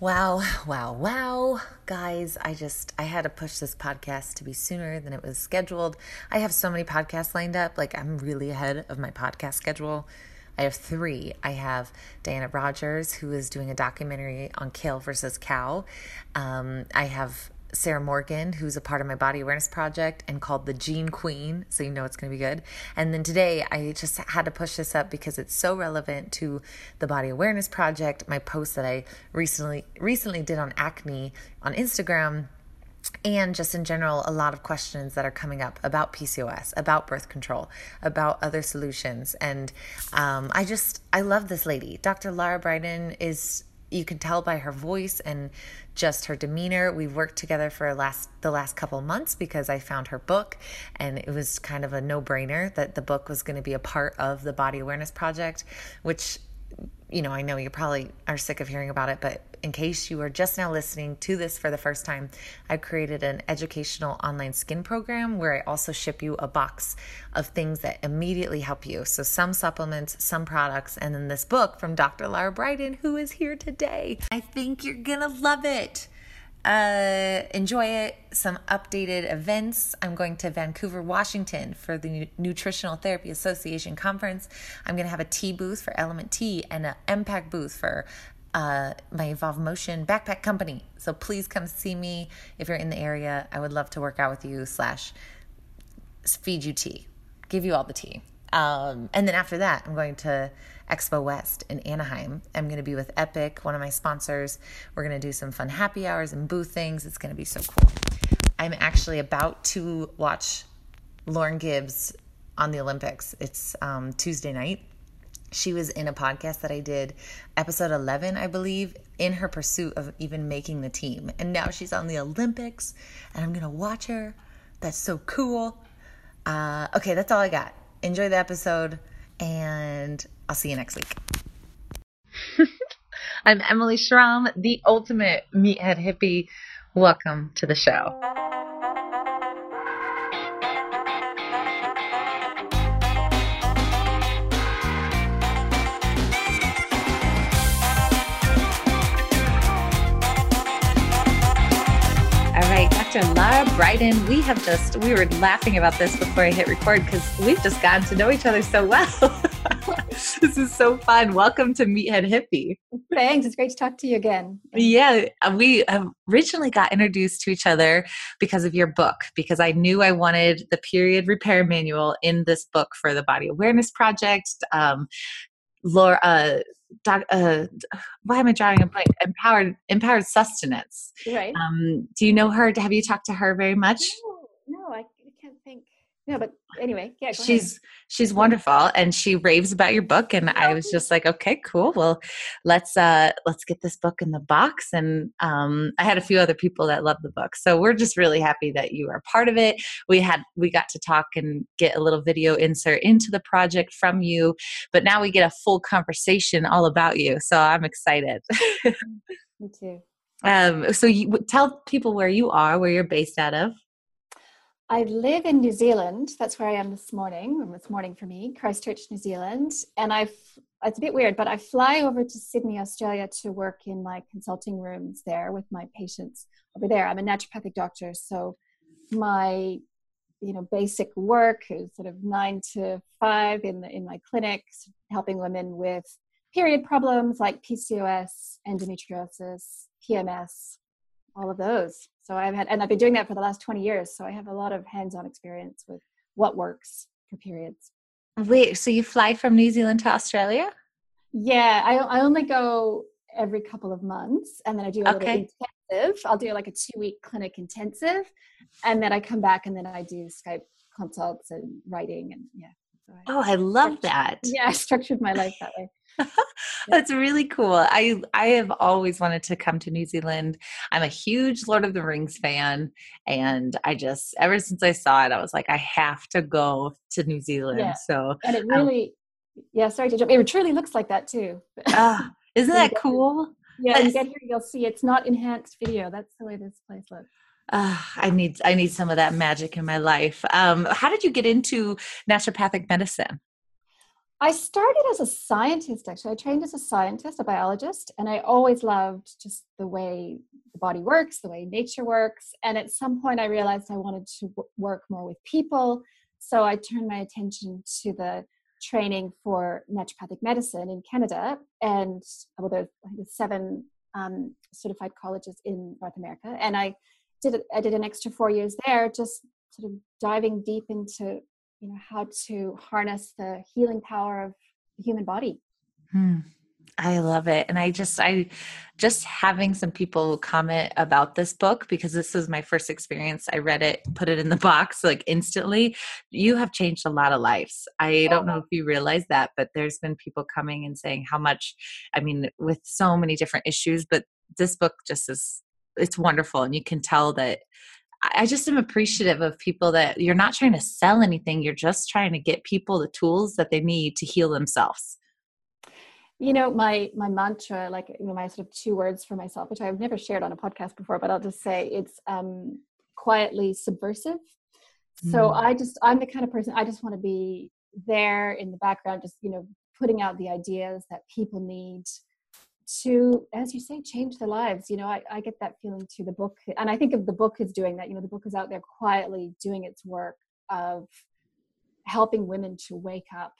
Wow, wow, wow. Guys, I just I had to push this podcast to be sooner than it was scheduled. I have so many podcasts lined up, like I'm really ahead of my podcast schedule. I have 3. I have Diana Rogers who is doing a documentary on kale versus cow. Um, I have Sarah Morgan, who's a part of my body awareness project and called the Gene Queen, so you know it's going to be good. And then today I just had to push this up because it's so relevant to the body awareness project, my post that I recently recently did on acne on Instagram and just in general, a lot of questions that are coming up about PCOS, about birth control, about other solutions. And um, I just, I love this lady. Dr. Lara Briden is you can tell by her voice and just her demeanor. We've worked together for last the last couple months because I found her book and it was kind of a no-brainer that the book was going to be a part of the body awareness project, which you know, I know you probably are sick of hearing about it, but in case you are just now listening to this for the first time, I created an educational online skin program where I also ship you a box of things that immediately help you. So, some supplements, some products, and then this book from Dr. Lara Briden, who is here today. I think you're gonna love it uh, enjoy it. Some updated events. I'm going to Vancouver, Washington for the Nutritional Therapy Association conference. I'm going to have a tea booth for Element Tea and an MPAC booth for uh, my Evolve Motion backpack company. So please come see me if you're in the area. I would love to work out with you slash feed you tea, give you all the tea. Um, and then after that, I'm going to Expo West in Anaheim. I'm going to be with Epic, one of my sponsors. We're going to do some fun happy hours and booth things. It's going to be so cool. I'm actually about to watch Lauren Gibbs on the Olympics. It's um, Tuesday night. She was in a podcast that I did, episode 11, I believe, in her pursuit of even making the team. And now she's on the Olympics, and I'm going to watch her. That's so cool. Uh, okay, that's all I got. Enjoy the episode, and I'll see you next week. I'm Emily Schromm, the ultimate meathead hippie. Welcome to the show. Dr. Lara Briden. We have just, we were laughing about this before I hit record because we've just gotten to know each other so well. this is so fun. Welcome to Meathead Hippie. Thanks. It's great to talk to you again. Yeah, we originally got introduced to each other because of your book, because I knew I wanted the period repair manual in this book for the Body Awareness Project. Um, Laura, uh, doc, uh, why am I drawing a blank? Empowered, empowered sustenance. Right. Um, do you know her? Have you talked to her very much? No, no I, No, but anyway, yeah. she's ahead. she's wonderful, and she raves about your book, and I was just like, okay, cool. Well, let's uh let's get this book in the box. And um, I had a few other people that love the book, so we're just really happy that you are part of it. We had we got to talk and get a little video insert into the project from you, but now we get a full conversation all about you. So I'm excited. Me too. Um, so you tell people where you are, where you're based out of. I live in New Zealand. That's where I am this morning. This morning for me, Christchurch, New Zealand. And I, it's a bit weird, but I fly over to Sydney, Australia to work in my consulting rooms there with my patients over there. I'm a naturopathic doctor, so my, you know, basic work is sort of nine to five in the, in my clinics, helping women with period problems like PCOS, endometriosis, PMS, all of those. So I've had, and I've been doing that for the last 20 years. So I have a lot of hands on experience with what works for periods. Wait, so you fly from New Zealand to Australia? Yeah, I, I only go every couple of months and then I do a okay. little intensive. I'll do like a two week clinic intensive and then I come back and then I do Skype consults and writing and yeah. So I oh, I love that. Yeah, I structured my life that way. That's really cool. I I have always wanted to come to New Zealand. I'm a huge Lord of the Rings fan and I just ever since I saw it I was like I have to go to New Zealand. Yeah. So And it um really um, yeah, sorry to jump. It truly looks like that too. uh, isn't that cool? Yeah, you get here you'll see it's not enhanced video. That's the way this place looks. Uh, I need I need some of that magic in my life. Um, how did you get into naturopathic medicine? I started as a scientist, actually. I trained as a scientist, a biologist, and I always loved just the way the body works, the way nature works. And at some point, I realized I wanted to w- work more with people. So I turned my attention to the training for naturopathic medicine in Canada. And well, there's, seven um, certified colleges in North America. And I did, I did an extra four years there, just sort of diving deep into you know how to harness the healing power of the human body. Hmm. i love it. And i just i just having some people comment about this book because this was my first experience. I read it put it in the box like instantly. You have changed a lot of lives. I don't know if you realize that but there's been people coming and saying how much i mean with so many different issues but this book just is it's wonderful and you can tell that I just am appreciative of people that you're not trying to sell anything, you're just trying to get people the tools that they need to heal themselves. You know, my my mantra, like you know, my sort of two words for myself, which I've never shared on a podcast before, but I'll just say it's um, quietly subversive. So mm. I just I'm the kind of person I just want to be there in the background, just you know, putting out the ideas that people need to as you say change their lives you know I, I, get that feeling to the book and i think of the book is doing that you know the book is out there quietly doing its work of helping women to wake up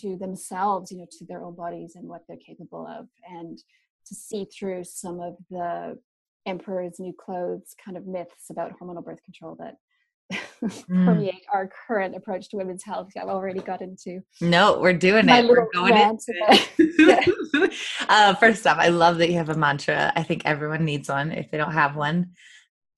to themselves you know to their own bodies and what they're capable of and to see through some of the emperor's new clothes kind of myths about hormonal birth control that mm. permeate our current approach to women's health. I've already got into. No, we're doing it. We're going into it. uh, first off, I love that you have a mantra. I think everyone needs one. If they don't have one,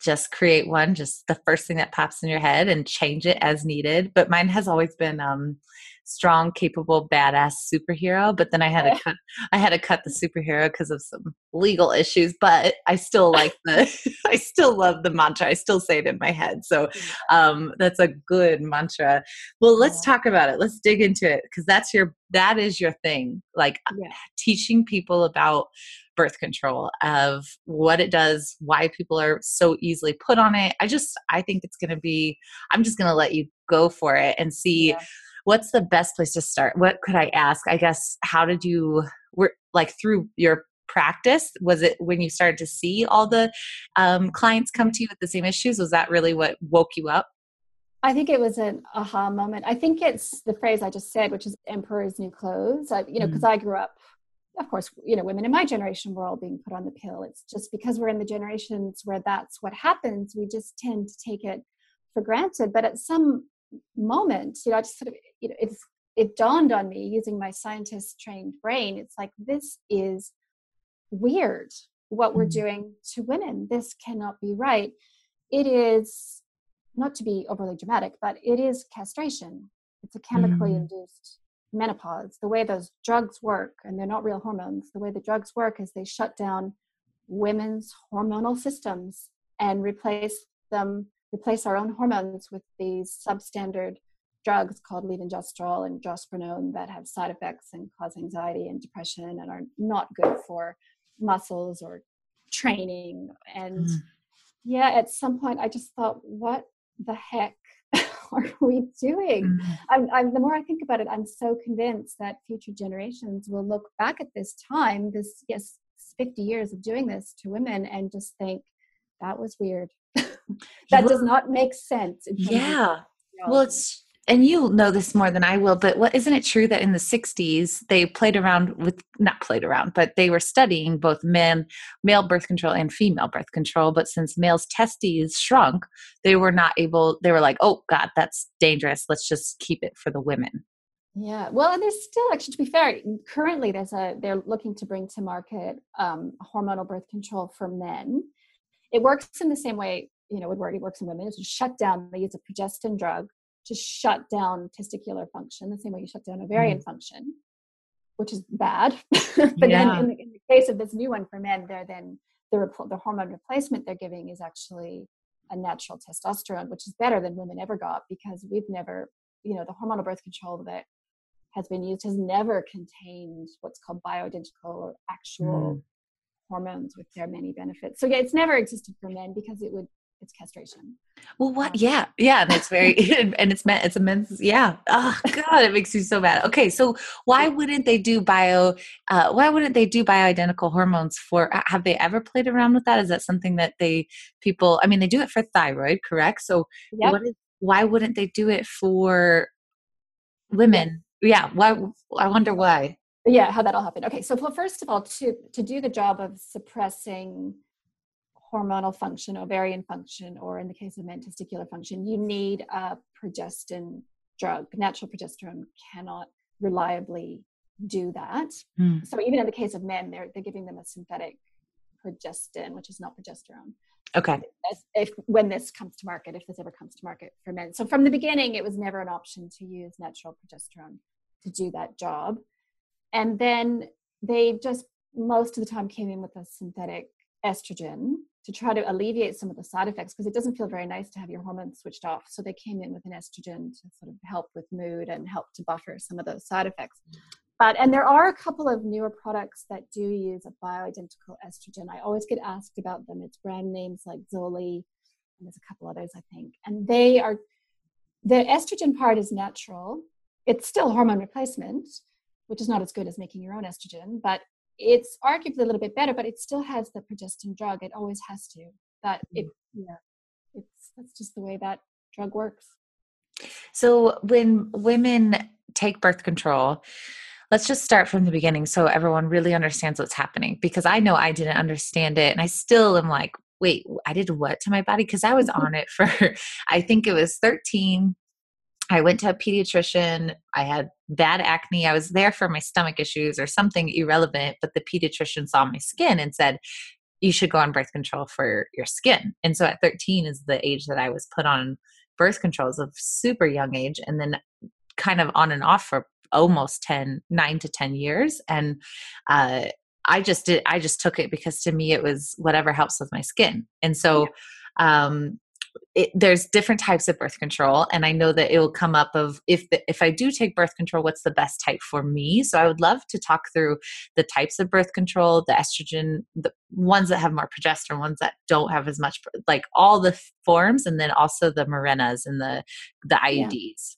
just create one. Just the first thing that pops in your head and change it as needed. But mine has always been um, strong, capable, badass superhero. But then I had to cut I had to cut the superhero because of some legal issues. But I still like the I still love the mantra. I still say it in my head. So um, that's a good mantra. Well, let's talk about it. Let's dig into it because that's your that is your thing. Like yeah. teaching people about birth control of what it does why people are so easily put on it i just i think it's going to be i'm just going to let you go for it and see yeah what's the best place to start what could i ask i guess how did you were like through your practice was it when you started to see all the um, clients come to you with the same issues was that really what woke you up I think it was an aha moment. I think it's the phrase I just said, which is "emperor's new clothes." I, you know, because mm. I grew up, of course, you know, women in my generation were all being put on the pill. It's just because we're in the generations where that's what happens, we just tend to take it for granted. But at some moment, you know, I just sort of, you know, it's it dawned on me using my scientist trained brain. It's like this is weird what we're mm-hmm. doing to women. This cannot be right. It is not to be overly dramatic, but it is castration. It's a chemically mm. induced menopause. The way those drugs work, and they're not real hormones, the way the drugs work is they shut down women's hormonal systems and replace them replace our own hormones with these substandard drugs called levonorgestrel and drospirenone that have side effects and cause anxiety and depression and are not good for muscles or training. And mm. yeah, at some point I just thought, what the heck are we doing? Mm. I'm, I'm, the more I think about it, I'm so convinced that future generations will look back at this time, this, yes, 50 years of doing this to women and just think, that was weird that does not make sense. Yeah. Well, it's and you'll know this more than I will, but what isn't it true that in the 60s they played around with not played around, but they were studying both men male birth control and female birth control, but since males testes shrunk, they were not able they were like, "Oh god, that's dangerous. Let's just keep it for the women." Yeah, well, and there's still actually, to be fair, currently there's a they're looking to bring to market um, hormonal birth control for men. It works in the same way you know, Woodward works in women is to shut down, they use a progestin drug to shut down testicular function, the same way you shut down ovarian mm. function, which is bad. but yeah. then in the, in the, case of this new one for men, they're then the, the hormone replacement they're giving is actually a natural testosterone, which is better than women ever got because we've never, you know, the hormonal birth control that has been used has never contained what's called bioidentical or actual mm. hormones with their many benefits. So yeah, it's never existed for men because it would it's castration. Well, what? Um, yeah, yeah, that's very and it's meant it's immense. Yeah. Oh God, it makes you so mad. Okay, so why wouldn't they do bio? Uh, why wouldn't they do bioidentical hormones for? Have they ever played around with that? Is that something that they people? I mean, they do it for thyroid, correct? So yep. what is? Why wouldn't they do it for women? Yeah. Why? I wonder why. Yeah, how that all happened. Okay, so well, first of all, to to do the job of suppressing hormonal function, ovarian function, or in the case of men, testicular function, you need a progestin drug. Natural progesterone cannot reliably do that. Mm. So even in the case of men, they're they're giving them a synthetic progestin, which is not progesterone. Okay. As if when this comes to market, if this ever comes to market for men. So from the beginning, it was never an option to use natural progesterone to do that job. And then they just most of the time came in with a synthetic estrogen to try to alleviate some of the side effects because it doesn't feel very nice to have your hormones switched off. So they came in with an estrogen to sort of help with mood and help to buffer some of those side effects. But and there are a couple of newer products that do use a bioidentical estrogen. I always get asked about them. It's brand names like Zoely, and there's a couple others I think. And they are the estrogen part is natural. It's still hormone replacement, which is not as good as making your own estrogen, but it's arguably a little bit better, but it still has the progestin drug. It always has to. That it, mm-hmm. yeah, it's that's just the way that drug works. So when women take birth control, let's just start from the beginning so everyone really understands what's happening. Because I know I didn't understand it, and I still am like, wait, I did what to my body? Because I was on it for, I think it was 13 I went to a pediatrician. I had bad acne. I was there for my stomach issues or something irrelevant, but the pediatrician saw my skin and said, You should go on birth control for your skin. And so at 13 is the age that I was put on birth controls of super young age and then kind of on and off for almost 10 9 to 10 years and uh, i just did i just took it because to me it was whatever helps with my skin and so um, it, there's different types of birth control and i know that it will come up of if the, if i do take birth control what's the best type for me? So i would love to talk through the types of birth control the estrogen the ones that have more progesterone ones that don't have as much like all the forms and then also the Mirenas and the the iuds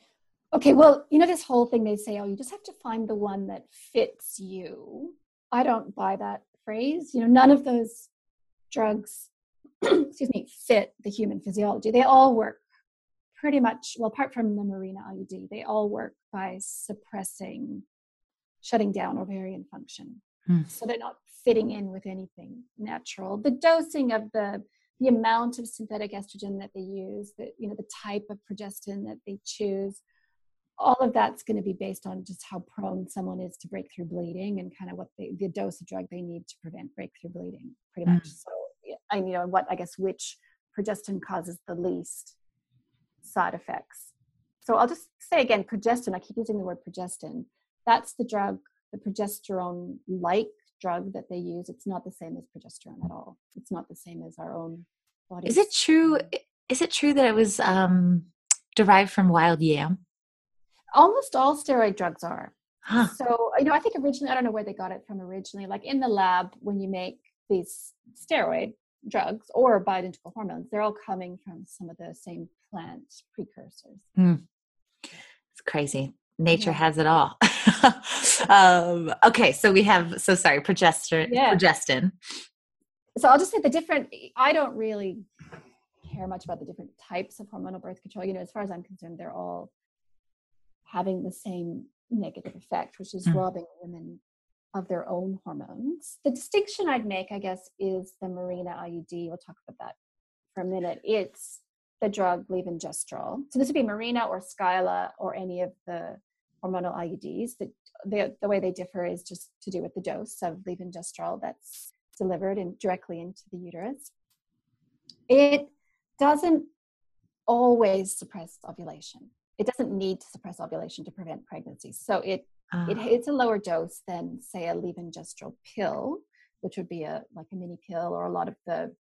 yeah. okay well you know this whole thing they say oh you just have to find the one that fits you. I don't buy that phrase. You know none of those drugs excuse me, fit the human physiology. They all work pretty much, well, apart from the Mirena IUD, they all work by suppressing, shutting down ovarian function. Hmm. So they're not fitting in with anything natural. The dosing of the the amount of synthetic estrogen that they use, the you know the type of progestin that they choose, all of that's going to be based on just how prone someone is to breakthrough bleeding and kind of what they, the dose of drug they need to prevent breakthrough bleeding, pretty much. So I you know what I guess which progestin causes the least side effects. So I'll just say again, progestin. I keep using the word progestin. That's the drug, the progesterone-like drug that they use. It's not the same as progesterone at all. It's not the same as our own body. Is it true? Is it true that it was um, derived from wild yam? Almost all steroid drugs are. Huh. So you know, I think originally I don't know where they got it from originally. Like in the lab, when you make these steroid drugs or bioidentical hormones, they're all coming from some of the same plant precursors. Mm. It's crazy. Nature yeah. has it all. um, okay, so we have so sorry, progestin. Yeah. Progestin. So I'll just say the different. I don't really care much about the different types of hormonal birth control. You know, as far as I'm concerned, they're all having the same negative effect, which is mm. robbing women of their own hormones. The distinction I'd make, I guess, is the Mirena IUD. We'll talk about that for a minute. It's the drug levonorgestrel. So this would be Mirena or Skyla or any of the hormonal IUDs. The, the, the way they differ is just to do with the dose of levonorgestrel that's delivered in, directly into the uterus. It doesn't always suppress ovulation. It doesn't need to suppress ovulation to prevent pregnancy. So it uh, it, it's a lower dose than, say, a levonorgestrel pill, which would be a like a mini pill, or a lot of the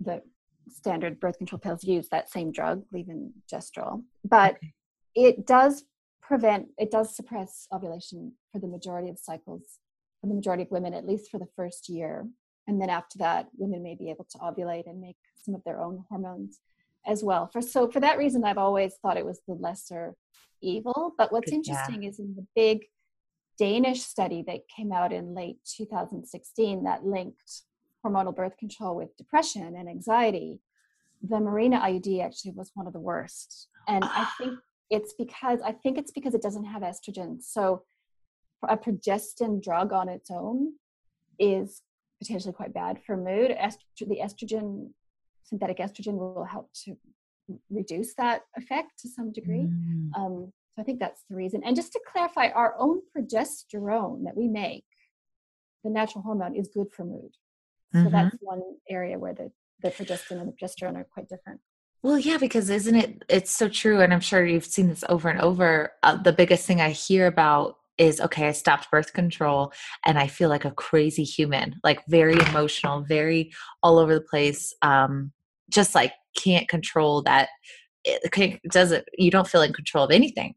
the standard birth control pills use that same drug, levonorgestrel. But okay. it does prevent, it does suppress ovulation for the majority of cycles, for the majority of women, at least for the first year. and then after that, women may be able to ovulate and make some of their own hormones as well. For so for that reason, I've always thought it was the lesser evil. But what's interesting yeah. is in the big Danish study that came out in late 2016 that linked hormonal birth control with depression and anxiety, the Mirena IUD actually was one of the worst. And I think it's because I think it's because it doesn't have estrogen. So a progestin drug on its own is potentially quite bad for mood. The estrogen, synthetic estrogen, will help to reduce that effect to some degree. Mm. Um, so I think that's the reason. And just to clarify, our own progestin that we make, the natural hormone, is good for mood. So mm-hmm. that's one area where the, the progesterone and the progesterone are quite different. Well, yeah, because isn't it? It's so true, and I'm sure you've seen this over and over. Uh, the biggest thing I hear about is okay, I stopped birth control, and I feel like a crazy human, like very emotional, very all over the place. Um, just like can't control that. It doesn't. You don't feel in control of anything.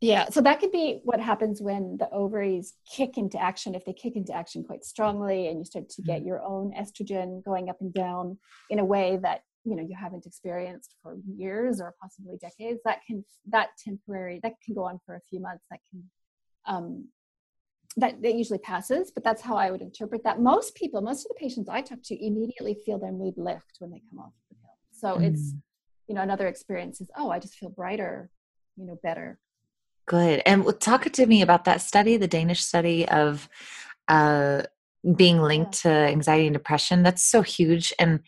Yeah, so that could be what happens when the ovaries kick into action. If they kick into action quite strongly, and you start to get mm-hmm. your own estrogen going up and down in a way that you know you haven't experienced for years or possibly decades that can that temporary that can go on for a few months that can um that, that usually passes but that's how i would interpret that most people most of the patients i talk to immediately feel their mood lift when they come off the pill so mm. it's you know another experience is oh i just feel brighter you know better good and talk to me about that study the danish study of uh being linked yeah. to anxiety and depression that's so huge and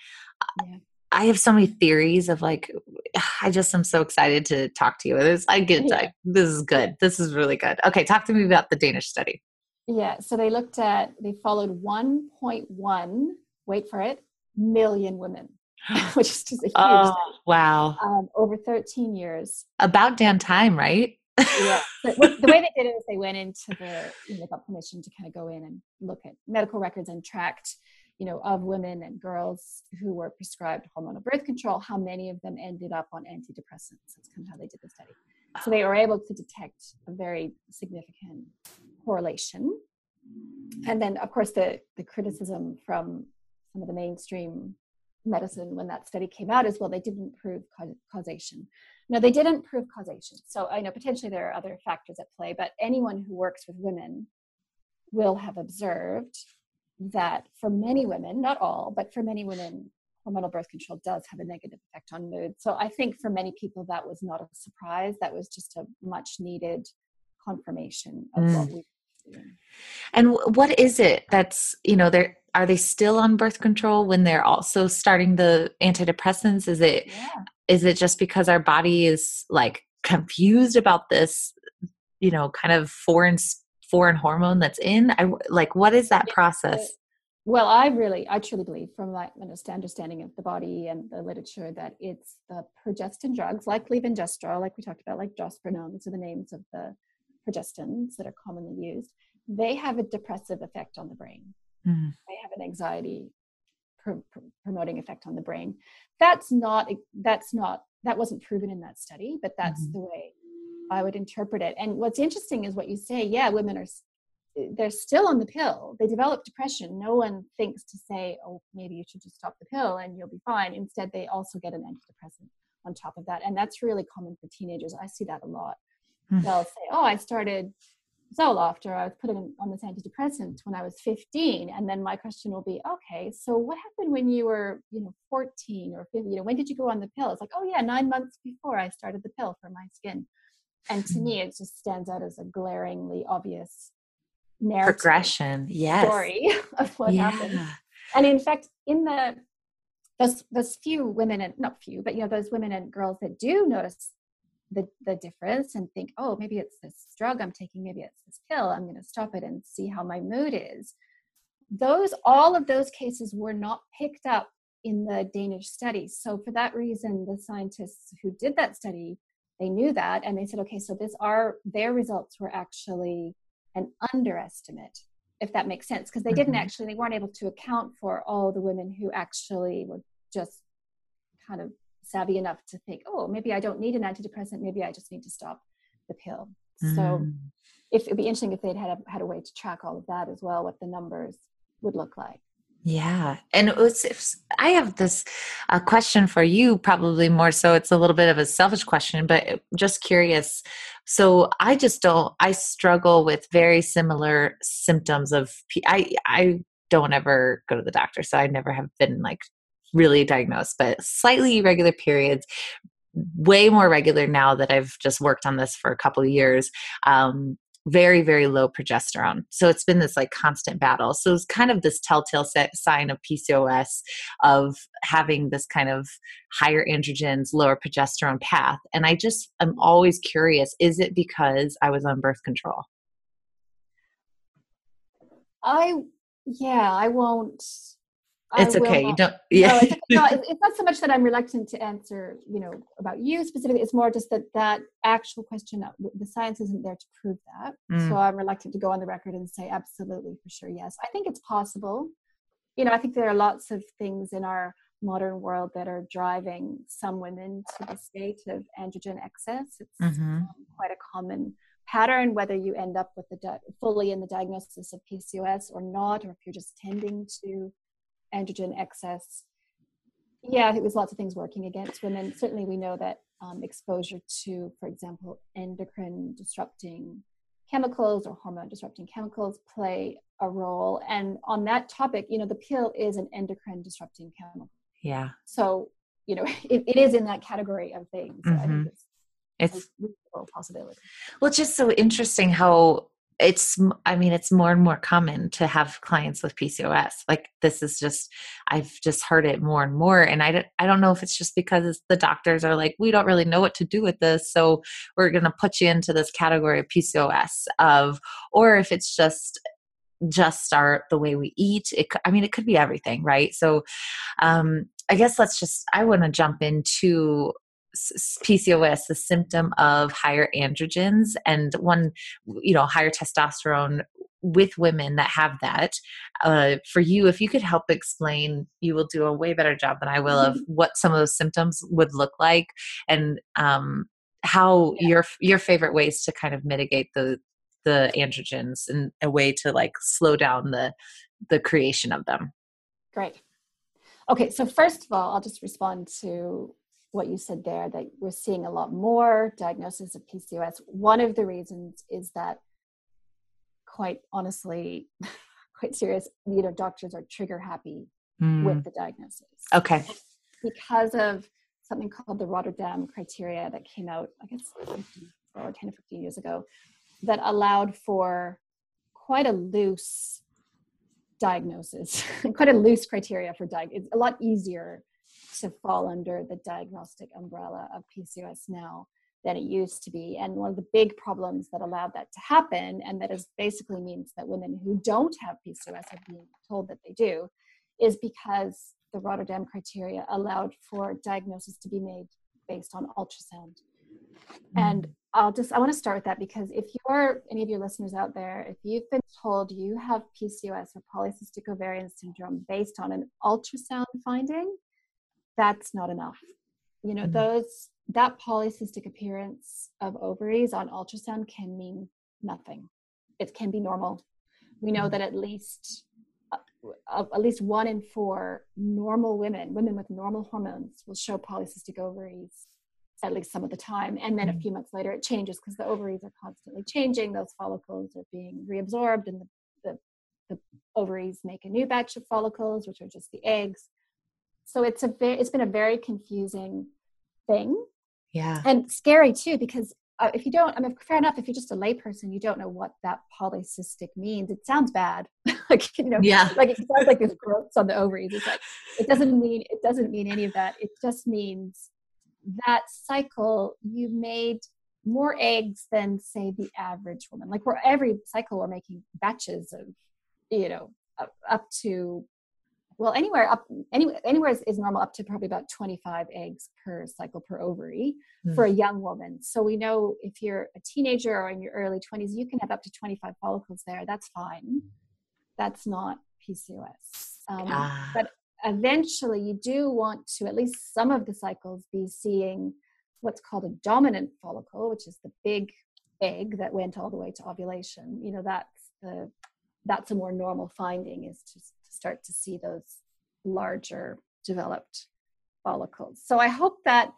yeah. I have so many theories of like, I just am so excited to talk to you. This I get yeah. this is good. This is really good. Okay, talk to me about the Danish study. Yeah, so they looked at they followed 1.1, wait for it, million women, which is just a huge oh, wow. Um, over 13 years. About damn time, right? yeah. the way they did it is they went into the, you know, got permission to kind of go in and look at medical records and tracked you know, of women and girls who were prescribed hormonal birth control, how many of them ended up on antidepressants. That's kind of how they did the study. So they were able to detect a very significant correlation. And then, of course, the, the criticism from some of the mainstream medicine when that study came out is well, they didn't prove causation. No, they didn't prove causation. So I know potentially there are other factors at play, but anyone who works with women will have observed that for many women, not all, but for many women, hormonal birth control does have a negative effect on mood. So I think for many people that was not a surprise. That was just a much needed confirmation of mm. what we and what is it that's you know they are they still on birth control when they're also starting the antidepressants is it yeah. is it just because our body is like confused about this you know kind of foreign foreign hormone that's in? I like what is that process? Well, I really, I truly believe from my understanding of the body and the literature that it's the progestin drugs like levonorgestrel, like we talked about, like drospirenone. These are the names of the progestins that are commonly used. They have a depressive effect on the brain. Mm-hmm. They have an anxiety promoting effect on the brain. That's not. That's not. That wasn't proven in that study, but that's mm-hmm. the way I would interpret it. And what's interesting is what you say. Yeah, women are they're still on the pill. They develop depression. No one thinks to say, "Oh, maybe you should just stop the pill and you'll be fine." Instead, they also get an antidepressant on top of that, and that's really common for teenagers. I see that a lot. Mm. They'll say, "Oh, I started Zoloft or I was put on this antidepressant when I was 15," and then my question will be, "Okay, so what happened when you were, you know, 14 or 15? You know, when did you go on the pill?" It's like, "Oh yeah, nine months before I started the pill for my skin." and to me it just stands out as a glaringly obvious narrative progression yes. story of what yeah. happened. And in fact in the those those few women and not few but you know those women and girls that do notice the the difference and think oh maybe it's this drug i'm taking maybe it's this pill i'm going to stop it and see how my mood is. Those all of those cases were not picked up in the danish study. So for that reason the scientists who did that study they knew that and they said okay so this are their results were actually an underestimate if that makes sense because they didn't mm-hmm. actually they weren't able to account for all the women who actually were just kind of savvy enough to think oh maybe i don't need an antidepressant maybe i just need to stop the pill mm. so if it'd be interesting if they'd had a, had a way to track all of that as well what the numbers would look like Yeah. And it was, I have this uh, question for you, probably more so. It's a little bit of a selfish question, but just curious. So I just don't, I struggle with very similar symptoms of, I, I don't ever go to the doctor. So I never have been like really diagnosed, but slightly irregular periods, way more regular now that I've just worked on this for a couple of years. Um, very very low progesterone. So it's been this like constant battle. So it's kind of this telltale sign of pcos of having this kind of higher androgens lower progesterone path. And i just i'm always curious is it because i was on birth control? I yeah i won't it's okay. Not, don't. Yeah. No, it's, no, it's, not so much that I'm reluctant to answer, you know, about you specifically. It's more just that that actual question, the science isn't there to prove that. Mm. So I'm reluctant to go on the record and say absolutely for sure yes. I think it's possible. You know, I think there are lots of things in our modern world that are driving some women to the state of androgen excess. It's mm-hmm. um, quite a common pattern, whether you end up with the di- fully in the diagnosis of PCOS or not, or if you're just tending to androgen excess. Yeah, there's lots of things working against women. Certainly, we know that um, exposure to, for example, endocrine disrupting chemicals or hormone disrupting chemicals play a role. And on that topic, you know, the pill is an endocrine disrupting chemical. Yeah. So, you know, it, it is in that category of things. Mm-hmm. it's, it's a possibility. Well, it's just so interesting how it's i mean it's more and more common to have clients with pcos like this is just i've just heard it more and more and i don't, I don't know if it's just because the doctors are like we don't really know what to do with this so we're going to put you into this category of pcos of or if it's just just start the way we eat it i mean it could be everything right? So um i guess let's just i want to jump into PCOS, the symptom of higher androgens and one, you know, higher testosterone with women that have that. Uh, for you, if you could help explain, you will do a way better job than I will of what some of those symptoms would look like and um, how yeah. your your favorite ways to kind of mitigate the the androgens and a way to like slow down the the creation of them. Great. Okay, so first of all, I'll just respond to what you said there that we're seeing a lot more diagnosis of PCOS. One of the reasons is that, quite honestly, quite serious, you know, doctors are trigger happy mm. with the diagnosis. Okay. Because of something called the Rotterdam criteria that came out, I guess, or 10 or 15 years ago, that allowed for quite a loose diagnosis, quite a loose criteria for diagnosis. It's a lot easier to fall under the diagnostic umbrella of PCOS now than it used to be. And one of the big problems that allowed that to happen, and that is basically means that women who don't have PCOS are being told that they do, is because the Rotterdam criteria allowed for diagnosis to be made based on ultrasound. Mm-hmm. And I'll just I want to start with that because if you're any of your listeners out there, if you've been told you have PCOS or polycystic ovarian syndrome based on an ultrasound finding, that's not enough. You know, mm-hmm. those that polycystic appearance of ovaries on ultrasound can mean nothing. It can be normal. We know mm-hmm. that at least uh, at least one in four normal women, women with normal hormones, will show polycystic ovaries at least some of the time. And then a mm-hmm. few months later, it changes because the ovaries are constantly changing. Those follicles are being reabsorbed, and the, the, the ovaries make a new batch of follicles, which are just the eggs so it's a very it's been a very confusing thing. Yeah. And scary too because uh, if you don't i mean fair enough if you're just a layperson you don't know what that polycystic means. It sounds bad. Like you know yeah. like it sounds like there's growths on the ovaries. It's like it doesn't mean it doesn't mean any of that. It just means that cycle you made more eggs than say the average woman. Like for every cycle we're making batches of you know up to well anywhere up anywhere anywhere is, is, normal up to probably about 25 eggs per cycle per ovary mm. for a young woman. So we know if you're a teenager or in your early 20s you can have up to 25 follicles there. That's fine. That's not pcos um, ah. but eventually you do want to at least some of the cycles be seeing what's called a dominant follicle which is the big egg that went all the way to ovulation. You know that's the that's a more normal finding is to start to see those larger developed follicles. So I hope that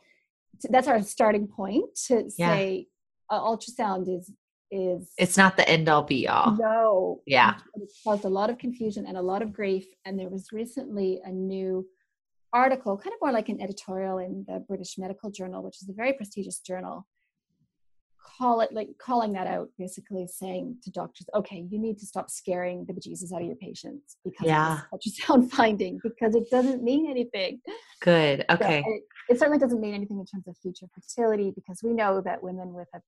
that's our starting point to yeah. say uh, ultrasound is is it's not the end all be all. No. Yeah. It caused a lot of confusion and a lot of grief. And there was recently a new article, kind of more like an editorial in the British Medical Journal, which is a very prestigious journal, call it like calling that out, basically saying to doctors, okay, you need to stop scaring the bejesus out of your patients because yeah. of ultrasound finding, because it doesn't mean anything. Good. Okay. So it, it certainly doesn't mean anything in terms of future fertility because we know that women with a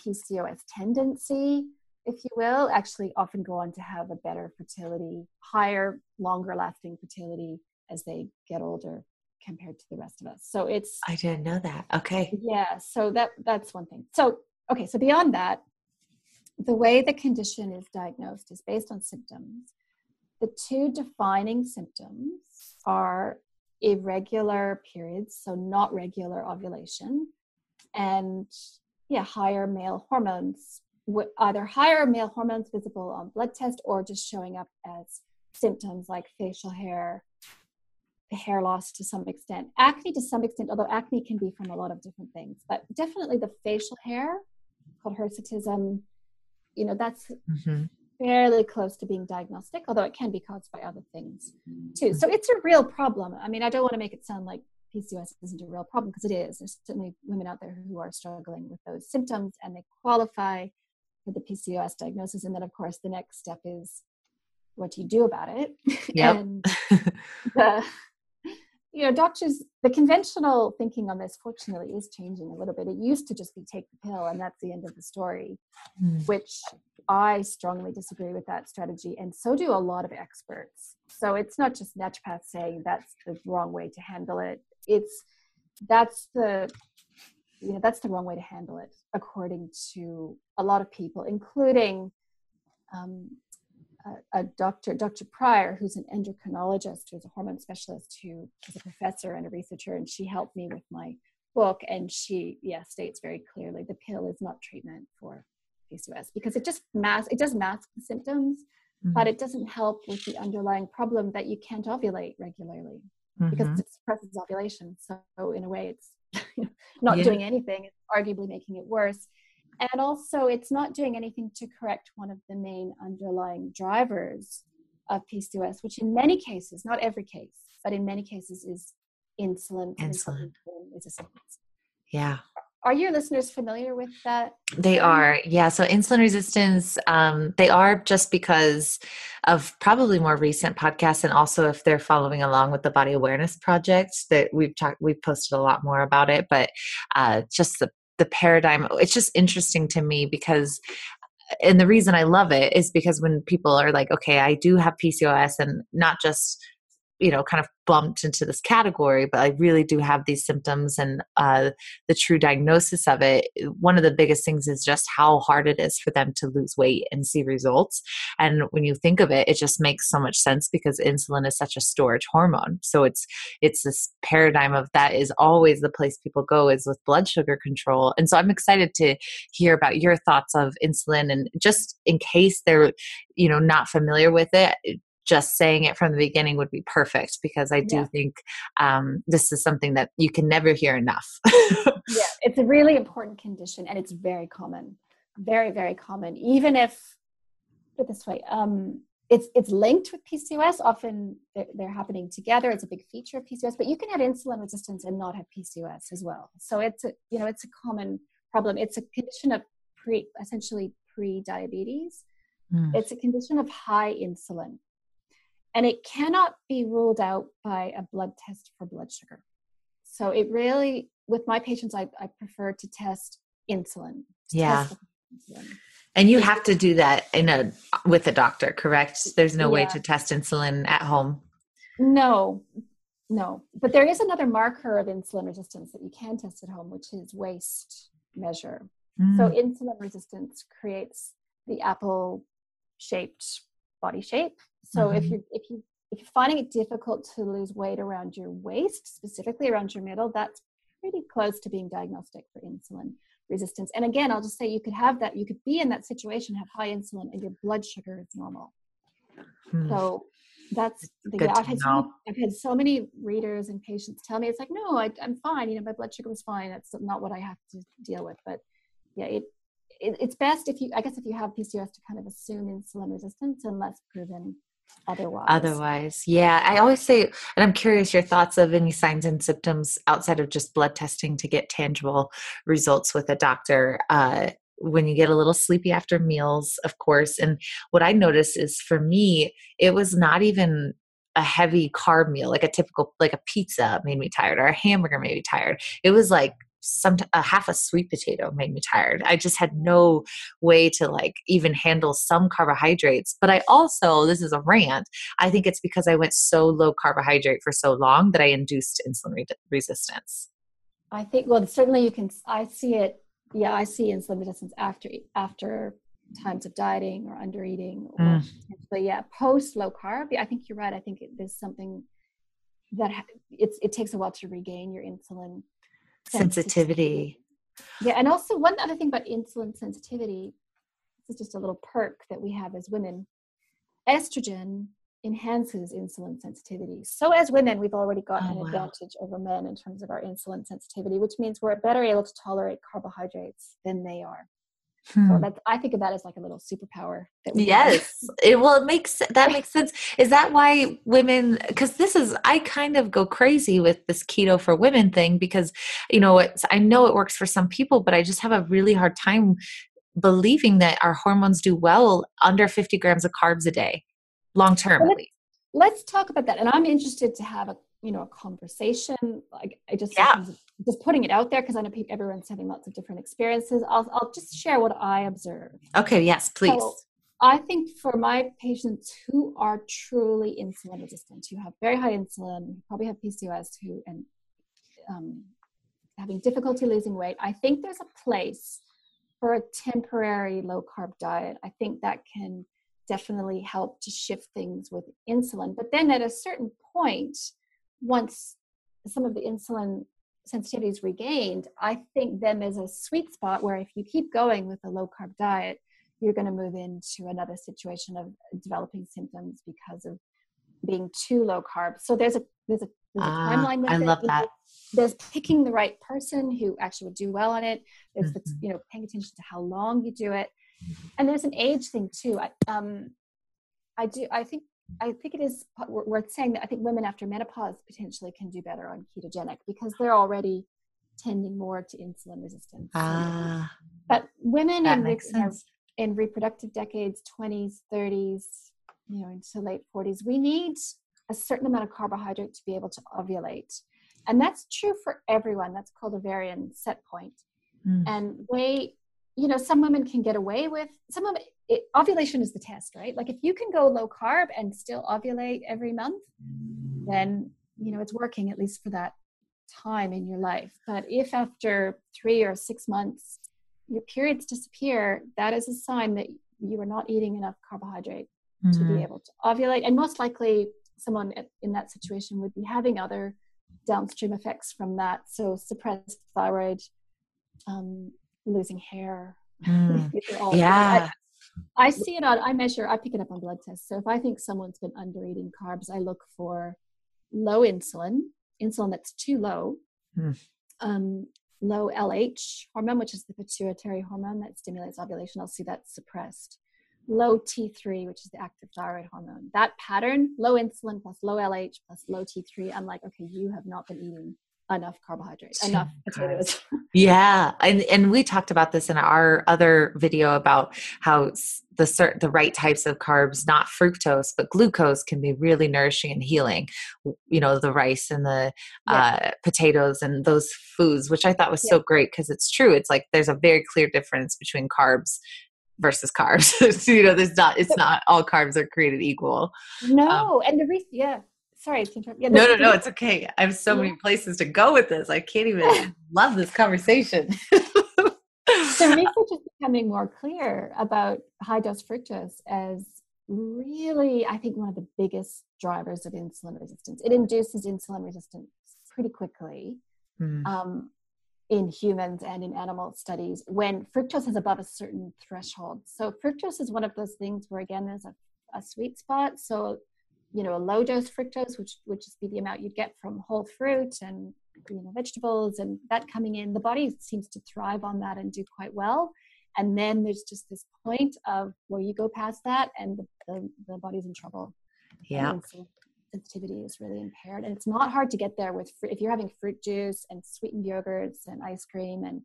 PCOS tendency, if you will, actually often go on to have a better fertility, higher, longer lasting fertility as they get older compared to the rest of us. So it's I didn't know that. Okay. Yeah, so that that's one thing. So okay, so beyond that, the way the condition is diagnosed is based on symptoms. The two defining symptoms are irregular periods, so not regular ovulation, and yeah, higher male hormones, either higher male hormones visible on blood test or just showing up as symptoms like facial hair, hair loss to some extent, acne to some extent, although acne can be from a lot of different things, but definitely the facial hair called hirsutism, you know, that's mm-hmm. fairly close to being diagnostic, although it can be caused by other things too. So it's a real problem. I mean, I don't want to make it sound like PCOS isn't a real problem because it is. There's certainly women out there who are struggling with those symptoms and they qualify for the PCOS diagnosis. And then, of course, the next step is what do you do about it? Yep. and the, you know, doctors, the conventional thinking on this, fortunately, is changing a little bit. It used to just be take the pill and that's the end of the story, mm. which I strongly disagree with that strategy. And so do a lot of experts. So it's not just naturopaths saying that's the wrong way to handle it it's that's the you know that's the wrong way to handle it according to a lot of people including um, a, a, doctor dr prior who's an endocrinologist who's a hormone specialist who is a professor and a researcher and she helped me with my book and she yeah states very clearly the pill is not treatment for pcos because it just mask it does mask the symptoms mm-hmm. but it doesn't help with the underlying problem that you can't ovulate regularly mm-hmm. because it suppresses ovulation. So in a way, it's not yeah. doing anything. It's arguably making it worse. And also, it's not doing anything to correct one of the main underlying drivers of PCOS, which in many cases, not every case, but in many cases is insulin, insulin. resistance. Yeah are your listeners familiar with that they are yeah so insulin resistance um, they are just because of probably more recent podcasts and also if they're following along with the body awareness project that we've talked we've posted a lot more about it but uh, just the the paradigm it's just interesting to me because and the reason i love it is because when people are like okay i do have pcos and not just you know kind of bumped into this category but i really do have these symptoms and uh, the true diagnosis of it one of the biggest things is just how hard it is for them to lose weight and see results. And when you think of it it just makes so much sense because insulin is such a storage hormone. So it's it's this paradigm of that is always the place people go is with blood sugar control. And so i'm excited to hear about your thoughts of insulin and just in case they're you know not familiar with it just saying it from the beginning would be perfect because I do yeah. think um, this is something that you can never hear enough. yeah, it's a really important condition and it's very common, very very common. Even if put this way, um, it's it's linked with PCOS. Often they're, they're, happening together. It's a big feature of PCOS, but you can have insulin resistance and not have PCOS as well. So it's a you know it's a common problem. It's a condition of pre essentially pre-diabetes. Mm. It's a condition of high insulin and it cannot be ruled out by a blood test for blood sugar. So it really, with my patients, I, I prefer to test insulin. To yeah. Test insulin. And you have to do that in a with a doctor, correct? There's no yeah. way to test insulin at home. No, no. But there is another marker of insulin resistance that you can test at home, which is waist measure. Mm. So insulin resistance creates the apple shaped body shape so mm-hmm. if you if you if you're finding it difficult to lose weight around your waist, specifically around your middle, that's pretty close to being diagnostic for insulin resistance. And again, I'll just say you could have that, you could be in that situation, have high insulin, and your blood sugar is normal. Hmm. So that's the, yeah, I've had so many, I've had so many readers and patients tell me it's like no I, am fine you know my blood sugar was fine that's not what I have to deal with but yeah it, it, it's best if you I guess if you have PCOS to kind of assume insulin resistance unless proven otherwise otherwise yeah I always say and I'm curious your thoughts of any signs and symptoms outside of just blood testing to get tangible results with a doctor uh, when you get a little sleepy after meals, of course. And what I noticed is for me, it was not even a heavy carb meal, like a typical, like a pizza made me tired or a hamburger made me tired. It was like some a half a sweet potato made me tired. I just had no way to like even handle some carbohydrates. But I also, this is a rant, I think it's because I went so low carbohydrate for so long that I induced insulin re- resistance. I think well certainly you can I see it yeah, I see insulin resistance after after times of dieting or under eating. Or, mm. But yeah, post low carb, I think you're right. I think it, there's something that ha- it's it takes a while to regain your insulin sensitivity. sensitivity. Yeah, and also one other thing about insulin sensitivity. This is just a little perk that we have as women. Estrogen enhances insulin sensitivity. So, as women, we've already got oh, an wow. advantage over men in terms of our insulin sensitivity, which means we're better able to tolerate carbohydrates than they are. Hmm. So that's I think of that as like a little superpower. yes, it well it makes that makes sense. Is that why women? Because this is I kind of go crazy with this keto for women thing because you know it's I know it works for some people, but I just have a really hard time believing that our hormones do well under 50 grams of carbs a day long term let's talk about that and i'm interested to have a you know a conversation like i just yeah. just putting it out there because i know everyone's having lots of different experiences I'll, I'll just share what i observe okay yes please so, i think for my patients who are truly insulin resistant who have very high insulin who probably have pcos who and um, having difficulty losing weight i think there's a place for a temporary low carb diet i think that can definitely help to shift things with insulin. But then at a certain point, once some of the insulin sensitivity is regained, I think then there's a sweet spot where if you keep going with a low carb diet, you're going to move into another situation of developing symptoms because of being too low carb. So there's a there's a, there's a ah, timeline I it. love that. There's picking the right person who actually would do well on it. There's mm-hmm. the, you know paying attention to how long you do it and there's an age thing too I, um, I do i think i think it is worth saying that i think women after menopause potentially can do better on ketogenic because they're already tending more to insulin resistance ah, but women in, re- in reproductive decades 20s 30s you know into late 40s we need a certain amount of carbohydrate to be able to ovulate. And that's true for everyone. That's called ovarian set point. Mm. and they you know some women can get away with some of it, ovulation is the test right like if you can go low carb and still ovulate every month then you know it's working at least for that time in your life but if after three or six months your periods disappear that is a sign that you are not eating enough carbohydrate mm-hmm. to be mm-hmm. able to ovulate and most likely someone in that situation would be having other downstream effects from that so suppressed thyroid um, losing hair. Mm. yeah. I, see it on, I measure, I pick it up on blood tests. So if I think someone's been under eating carbs, I look for low insulin, insulin that's too low, mm. um, low LH hormone, which is the pituitary hormone that stimulates ovulation. I'll see that suppressed. Low T3, which is the active thyroid hormone. That pattern, low insulin plus low LH plus low T3, I'm like, okay, you have not been eating enough carbohydrates, enough potatoes. yeah, and and we talked about this in our other video about how the certain the right types of carbs, not fructose but glucose, can be really nourishing and healing. You know, the rice and the yeah. uh, potatoes and those foods, which I thought was yeah. so great because it's true. It's like there's a very clear difference between carbs versus carbs. you know, there's not. It's not all carbs are created equal. No, um, and the reason, yeah, sorry to interrupt. Yeah, no, no, no, it's okay. I have so many places to go with this. I can't even love this conversation. the research is becoming more clear about high dose fructose as really, I think, one of the biggest drivers of insulin resistance. It induces insulin resistance pretty quickly. Mm. Um, in humans and in animal studies when fructose is above a certain threshold. So fructose is one of those things where again there's a a sweet spot. So, you know, a low dose fructose, which would just be the amount you'd get from whole fruit and you know vegetables and that coming in, the body seems to thrive on that and do quite well. And then there's just this point of where you go past that and the, the, the body's in trouble. Yeah. sensitivity is really impaired. And it's not hard to get there with fruit. If you're having fruit juice and sweetened yogurts and ice cream and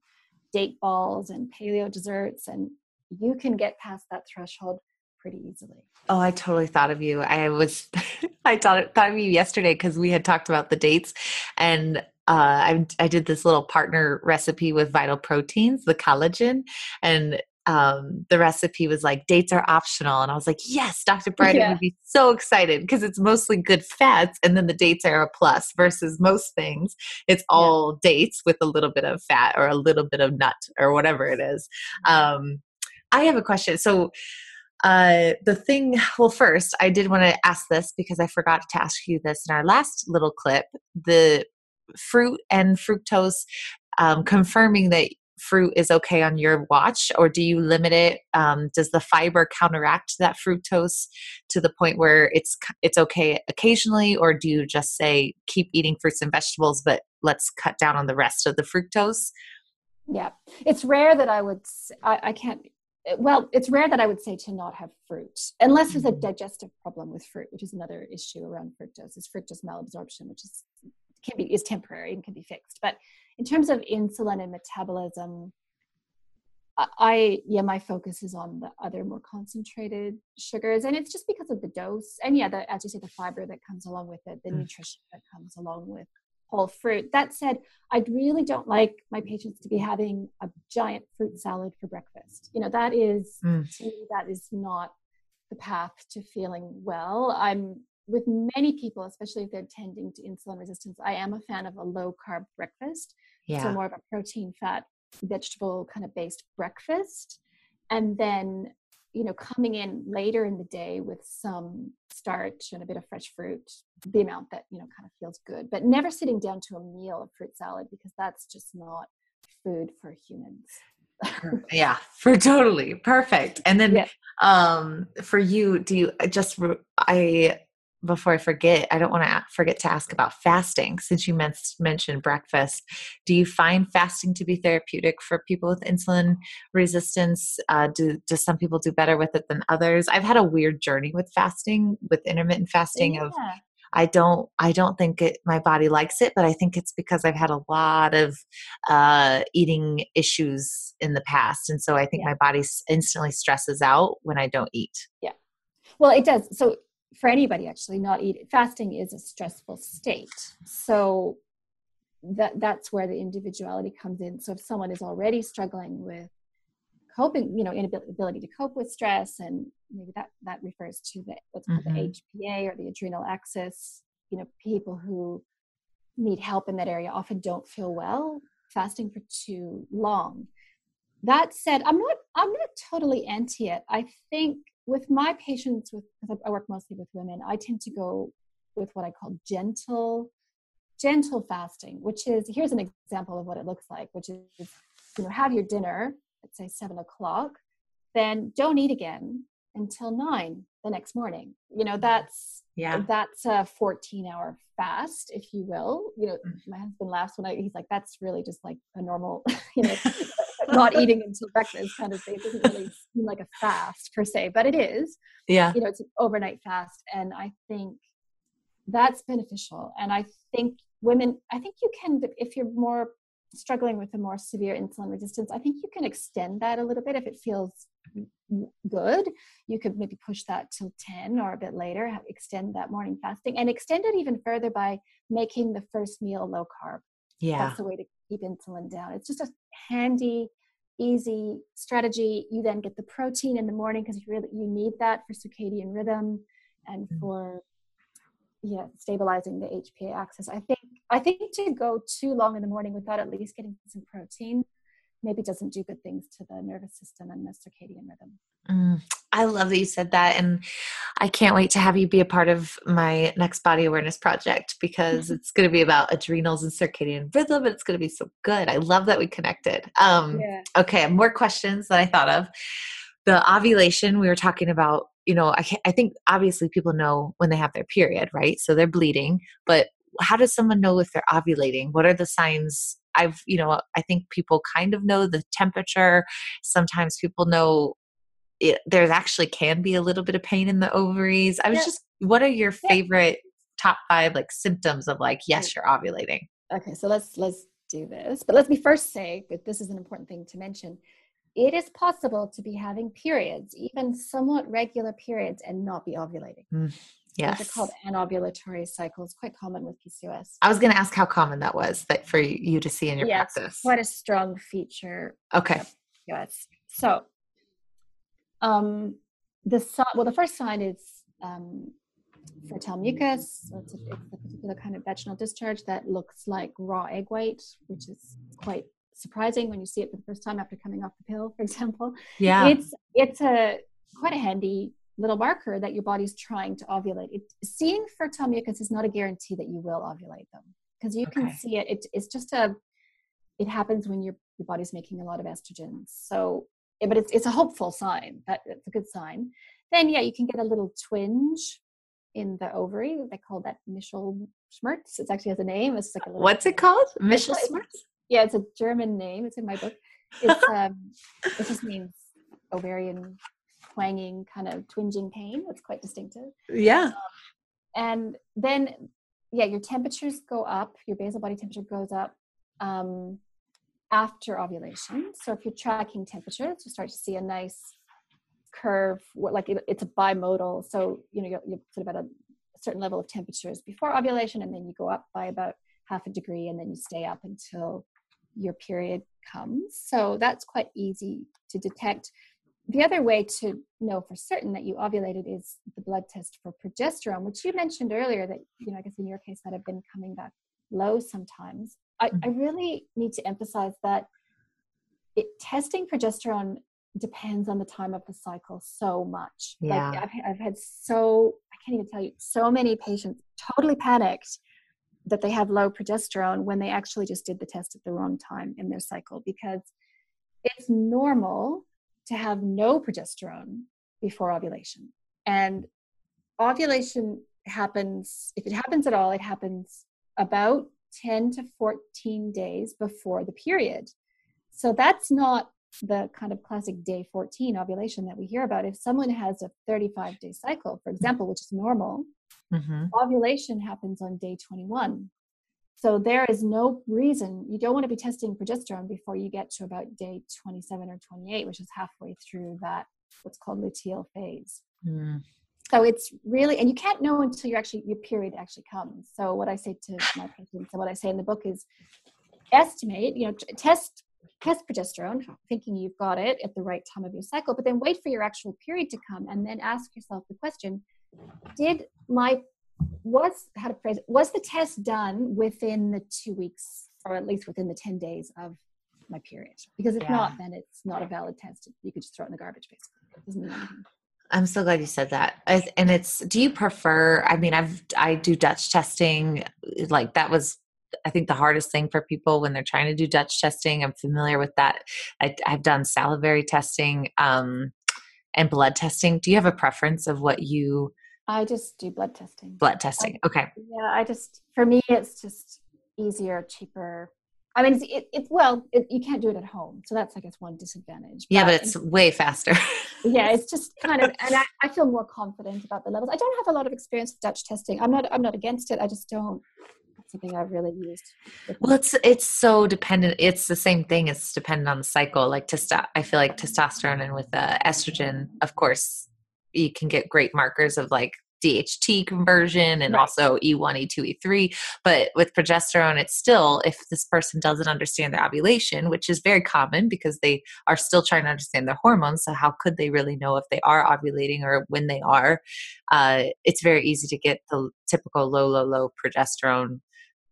date balls and paleo desserts, and you can get past that threshold pretty easily. Oh, I totally thought of you. I was, I thought, thought of you yesterday because we had talked about the dates and uh, I, I did this little partner recipe with Vital Proteins, the collagen, and um, the recipe was like dates are optional, and I was like, yes, Dr. Briden yeah. would be so excited because it's mostly good fats, and then the dates are a plus. Versus most things, it's all yeah. dates with a little bit of fat or a little bit of nut or whatever it is. Mm-hmm. Um, I have a question. So, uh, the thing, well, first, I did want to ask this because I forgot to ask you this in our last little clip. The fruit and fructose, um, confirming that fruit is okay on your watch, or do you limit it? Um, does the fiber counteract that fructose to the point where it's it's okay occasionally, or do you just say keep eating fruits and vegetables, but let's cut down on the rest of the fructose? Yeah, it's rare that I would. I, I can't well, it's rare that I would say to not have fruit, unless there's a mm-hmm. digestive problem with fruit, which is another issue around fructose, is fructose malabsorption, which is can be is temporary and can be fixed. But in terms of insulin and metabolism, I yeah, my focus is on the other more concentrated sugars, and it's just because of the dose, and yeah, the, as you say, the fiber that comes along with it, the mm. nutrition that comes along with whole fruit. That said, I really don't like my patients to be having a giant fruit salad for breakfast. You know, that is mm. that is not the path to feeling well. I'm with many people, especially if they're tending to insulin resistance, I am a fan of a low carb breakfast. Yeah. So more of a protein, fat, vegetable kind of based breakfast. And then you know coming in later in the day with some starch and a bit of fresh fruit the amount that you know kind of feels good but never sitting down to a meal of fruit salad because that's just not food for humans. Yeah for totally perfect. And then um for you do you just i before I forget, I don't want to forget to ask about fasting. Since you men- mentioned breakfast, do you find fasting to be therapeutic for people with insulin resistance? Uh, do do some people do better with it than others? I've had a weird journey with fasting, with intermittent fasting. Yeah. Of I don't I don't think it my body likes it, but I think it's because I've had a lot of uh, eating issues in the past, and so I think yeah. my body instantly stresses out when I don't eat. Yeah. Well, it does. So for anybody actually not eating fasting is a stressful state. So that that's where the individuality comes in. So if someone is already struggling with coping you know inability to cope with stress and maybe that that refers to the what's called mm-hmm. the hpa or the adrenal axis you know people who need help in that area often don't feel well fasting for too long. That said i'm not i'm not totally anti it. I think with my patients with because i work mostly with women i tend to go with what i call gentle gentle fasting which is here's an example of what it looks like which is you know have your dinner let's say seven o'clock then don't eat again until nine the next morning. You know that's yeah. that's a 14 hour fast if you will. You know mm. my husband laughs when i he's like that's really just like a normal you know not eating until breakfast kind of thing. It doesn't really seem like a fast per se, but it is. Yeah. You know, it's an overnight fast. And I think that's beneficial. And I think women, I think you can, if you're more struggling with a more severe insulin resistance, I think you can extend that a little bit if it feels good. You could maybe push that till 10 or a bit later, extend that morning fasting and extend it even further by making the first meal low carb. Yeah. That's the way to keep insulin down. It's just a handy easy strategy. You then get the protein in the morning because you really you need that for circadian rhythm and mm. for yeah stabilizing the HPA axis. I think I think to go too long in the morning without at least getting some protein maybe doesn't do good things to the nervous system and the circadian rhythm. Mm, I love that you said that. And I can't wait to have you be a part of my next body awareness project because mm-hmm. it's going to be about adrenals and circadian rhythm. And it's going to be so good. I love that we connected. Um, yeah. Okay, more questions that I thought of. The ovulation, we were talking about you know, I, I think obviously people know when they have their period, right? So they're bleeding, but how does someone know if they're ovulating? What are the signs? I've, you know, I think people kind of know the temperature. Sometimes people know it, there actually can be a little bit of pain in the ovaries. I was yeah. just, what are your favorite top five like symptoms of like, yes, you're ovulating? Okay, so let's let's do this, but let me first say that this is an important thing to mention. It is possible to be having periods, even somewhat regular periods, and not be ovulating. Mm. Yes. They're called anovulatory cycles, quite common with PCOS. I was going to ask how common that was that for you to see in your yes, practice. Quite a strong feature. Okay. Yes. So, um, the well, the first sign is um, fertile mucus. It's a, it's a particular kind of vaginal discharge that looks like raw egg white, which is quite surprising when you see it for the first time after coming off the pill, for example. Yeah. It's it's a quite a handy little marker that your body's trying to ovulate. It, seeing fertile mucus is not a guarantee that you will ovulate them because you okay. can see it. it. It's just a, it happens when your, your body's making a lot of estrogens. So, but it's, it's a hopeful sign. That it's a good sign. Then, yeah, you can get a little twinge in the ovary. They call that Michel Schmerz. It actually has a name. It's like a little, What's it called? Mittelschmerz? Yeah, it's a German name. It's in my book. It's um, it just means ovarian twanging kind of twinging pain that's quite distinctive. Yeah. Um, and then yeah your temperatures go up your basal body temperature goes up um, after ovulation. So if you're tracking temperatures you start to see a nice curve like it, it's a bimodal. So you know you're, you're sort of at a certain level of temperatures before ovulation and then you go up by about half a degree and then you stay up until your period comes. So that's quite easy to detect the other way to know for certain that you ovulated is the blood test for progesterone, which you mentioned earlier that, you know, I guess in your case that have been coming back low sometimes. I, I mm-hmm. really need to emphasize that it, testing progesterone depends on the time of the cycle so much. Yeah. Like I've, I've had so, I can't even tell you, so many patients totally panicked that they have low progesterone when they actually just did the test at the wrong time in their cycle because it's normal to have no progesterone before ovulation. And ovulation happens, if it happens at all, it happens about 10 to 14 days before the period. So that's not the kind of classic day 14 ovulation that we hear about. If someone has a 35 day cycle, for example, which is normal, mm-hmm. ovulation happens on day 21. So there is no reason you don't want to be testing progesterone before you get to about day 27 or 28, which is halfway through that what's called luteal phase. Mm. So it's really, and you can't know until you actually your period actually comes. So what I say to my patients, and what I say in the book is, estimate, you know, test test progesterone, thinking you've got it at the right time of your cycle, but then wait for your actual period to come, and then ask yourself the question: Did my was how to phrase it was the test done within the two weeks or at least within the 10 days of my period because if yeah. not then it's not a valid test you could just throw it in the garbage basically it doesn't mean anything I'm so glad you said that. And it's, do you prefer, I mean, I've, I do Dutch testing. Like that was, I think the hardest thing for people when they're trying to do Dutch testing. I'm familiar with that. I, have done salivary testing um, and blood testing. Do you have a preference of what you I just do blood testing. Blood testing. okay. Yeah, I just for me it's just easier, cheaper. I mean, it's, it, it well, it, you can't do it at home, so that's I guess one disadvantage. But yeah, but it's way faster. yeah, it's just kind of, and I, I feel more confident about the levels. I don't have a lot of experience with Dutch testing. I'm not, I'm not against it. I just don't something I've really used. Well, it's it's so dependent. It's the same thing. It's dependent on the cycle. Like testo- I feel like testosterone and with uh, estrogen, of course, you can get great markers of like DHT conversion and right. also E1, E2, E3. But with progesterone, it's still, if this person doesn't understand their ovulation, which is very common because they are still trying to understand their hormones. So, how could they really know if they are ovulating or when they are? Uh, it's very easy to get the typical low, low, low progesterone.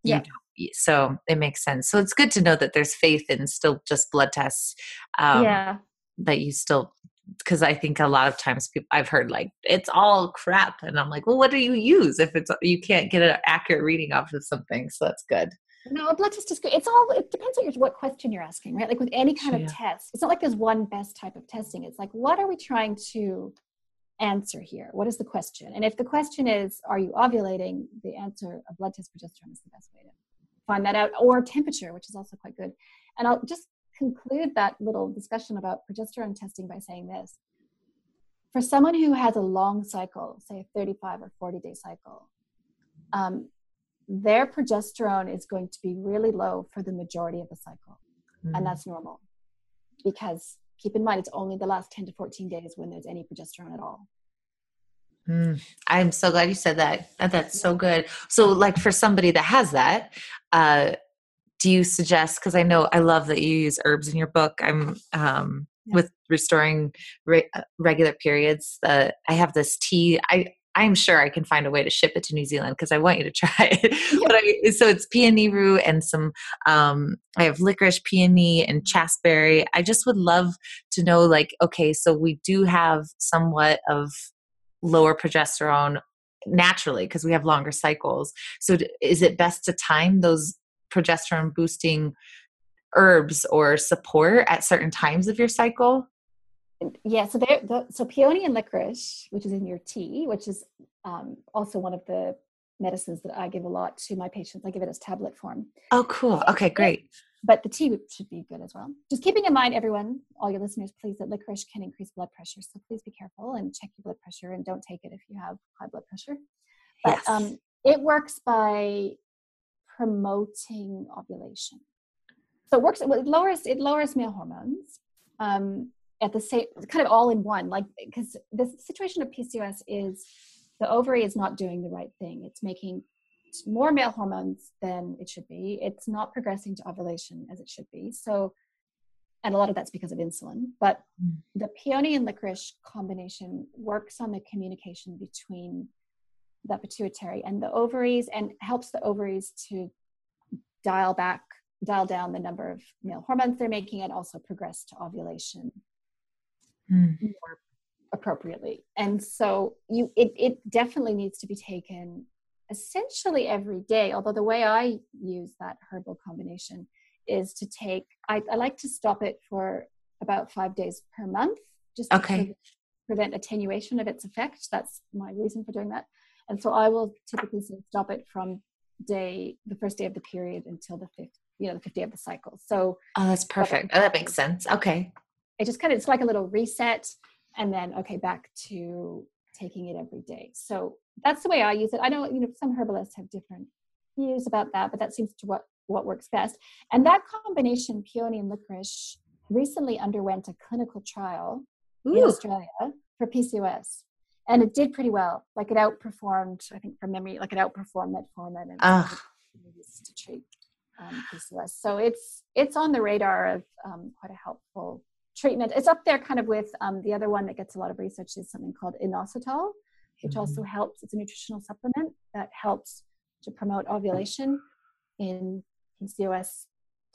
Yeah. So it makes sense. So it's good to know that there's faith in still just blood tests. Um, yeah. That you still because I think a lot of times people I've heard like it's all crap, and I'm like, well, what do you use if it's you can't get an accurate reading off of something? So that's good. No, a blood test is good. It's all it depends on your, what question you're asking, right? Like with any kind of test, it's not like there's one best type of testing. It's like what are we trying to answer here? What is the question? And if the question is, are you ovulating? The answer, a blood test progesterone is the best way to find that out, or temperature, which is also quite good. And I'll just conclude that little discussion about progesterone testing by saying this. For someone who has a long cycle, say a 35 or 40 day cycle, um, their progesterone is going to be really low for the majority of the cycle. Mm-hmm. And that's normal because keep in mind it's only the last 10 to 14 days when there's any progesterone at all. Mm, I'm so glad you said that. That's so good. So, like for somebody that has that, uh, do you suggest? Because I know I love that you use herbs in your book. I'm um, yeah. with restoring re- uh, regular periods. Uh, I have this tea. I I'm sure I can find a way to ship it to New Zealand because I want you to try it. but I, so it's peony root and some. Um, I have licorice, peony, and chasteberry. I just would love to know, like, okay, so we do have somewhat of lower progesterone naturally because we have longer cycles. So is it best to time those progesterone boosting herbs or support at certain times of your cycle? Yeah, so there, the, so peony and licorice, which is in your tea, which is um, also one of the medicines that I give a lot to my patients. I give it as tablet form. Oh, cool. Okay, great. But the tea should be good as well. Just keeping in mind, everyone, all your listeners, please, that licorice can increase blood pressure. So please be careful and check your blood pressure and don't take it if you have high blood pressure. But yes. um, it works by promoting ovulation. So it works. It lowers it lowers male hormones. Um, at the same kind of all in one like because the situation of pcos is the ovary is not doing the right thing it's making more male hormones than it should be it's not progressing to ovulation as it should be so and a lot of that's because of insulin but mm. the peony and licorice combination works on the communication between the pituitary and the ovaries and helps the ovaries to dial back dial down the number of male hormones they're making and also progress to ovulation mm. more appropriately and so you it, it definitely needs to be taken essentially every day although the way i use that herbal combination is to take i, I like to stop it for about five days per month just okay. to prevent attenuation of its effect that's my reason for doing that and so i will typically stop it from day the first day of the period until the fifth you know the fifth day of the cycle. So oh that's perfect. oh, that makes sense. Okay. It just kind of it's like a little reset and then okay back to taking it every day. So that's the way i use it. I know you know some herbalists have different views about that but that seems to what what works best. And that combination peony and licorice recently underwent a clinical trial Ooh. in australia for pcos and it did pretty well like it outperformed i think from memory like it outperformed metformin and ah. to treat um, pcos so it's it's on the radar of um, quite a helpful treatment. It's up there kind of with um, the other one that gets a lot of research is something called inositol, which mm-hmm. also helps. It's a nutritional supplement that helps to promote ovulation in PCOS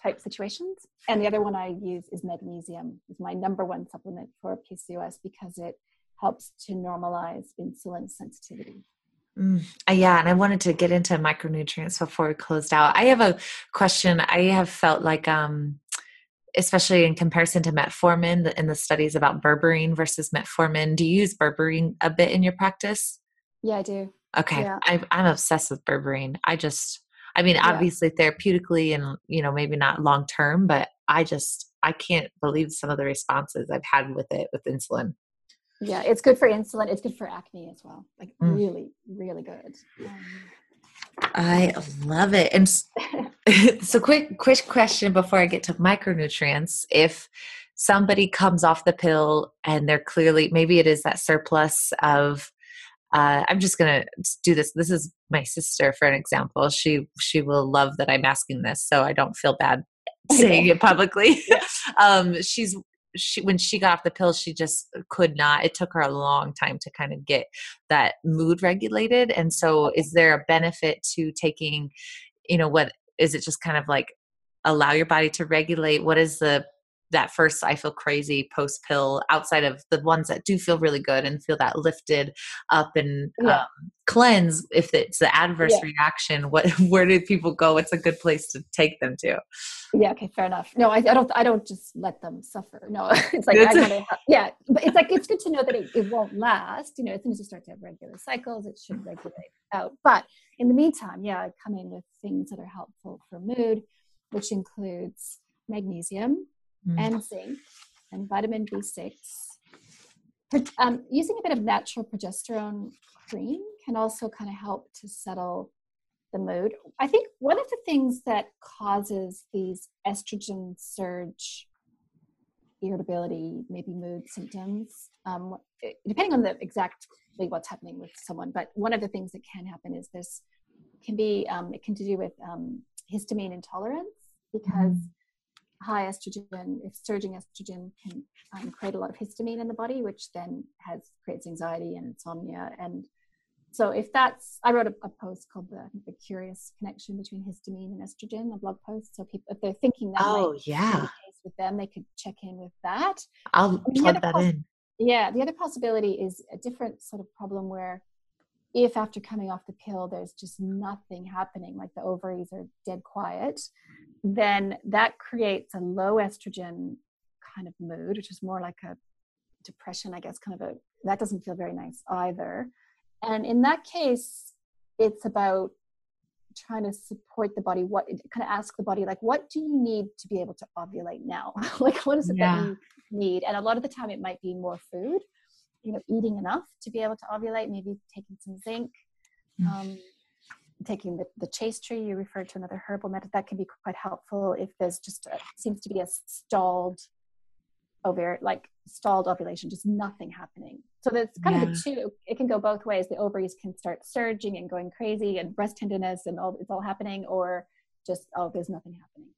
type situations. And the other one I use is magnesium. Is my number one supplement for PCOS because it helps to normalize insulin sensitivity. Mm, uh, yeah, and I wanted to get into micronutrients before we closed out. I have a question. I have felt like um, especially in comparison to metformin in the studies about berberine versus metformin do you use berberine a bit in your practice yeah i do okay yeah. I, i'm obsessed with berberine i just i mean obviously yeah. therapeutically and you know maybe not long term but i just i can't believe some of the responses i've had with it with insulin yeah it's good for insulin it's good for acne as well like mm. really really good um, I love it. And so, quick, quick question before I get to micronutrients. If somebody comes off the pill and they're clearly, maybe it is that surplus of, uh, I'm just gonna do this. This is my sister, for an example. She she will love that I'm asking this, so I don't feel bad saying it publicly. um, she's she when she got off the pill she just could not it took her a long time to kind of get that mood regulated and so is there a benefit to taking you know what is it just kind of like allow your body to regulate? What is the that first I feel crazy post pill outside of the ones that do feel really good and feel that lifted up and yeah. um, cleanse if it's the adverse yeah. reaction what where do people go? What's a good place to take them to. Yeah okay fair enough. No i, I don't i don't just let them suffer. No it's like I have, yeah but it's like it's good to know that it, it won't last you know as soon as you start to have regular cycles it should regulate out. But in the meantime yeah I come in with things that are helpful for mood which includes magnesium mm. and zinc and vitamin b6 um, using a bit of natural progesterone cream can also kind of help to settle the mood. I think one of the things that causes these estrogen surge, irritability, maybe mood symptoms, um, depending on the exactly what's happening with someone, but one of the things that can happen is this can be um, it can do with um, histamine intolerance because mm-hmm. High estrogen, if surging estrogen can um, create a lot of histamine in the body, which then has creates anxiety and insomnia and so if that's, I wrote a, a post called the, the curious connection between histamine and estrogen, a blog post. So people, if they're thinking that oh yeah, with them, they could check in with that. I'll plug that poss- in. Yeah, the other possibility is a different sort of problem where if after coming off the pill there's just nothing happening, like the ovaries are dead quiet, then that creates a low estrogen kind of mood, which is more like a depression, I guess, kind of a that doesn't feel very nice either. And in that case, it's about trying to support the body what kind of ask the body like what do you need to be able to ovulate now like what is it yeah. that you need and a lot of the time it might be more food you know eating enough to be able to ovulate maybe taking some zinc mm. um, taking the, the chaste tree you referred to another herbal method that can be quite helpful if there's just a, seems to be a stalled ovarian like stalled ovulation just nothing happening so that's kind yeah. of the two it can go both ways the ovaries can start surging and going crazy and breast tenderness and all it's all happening or just oh there's nothing happening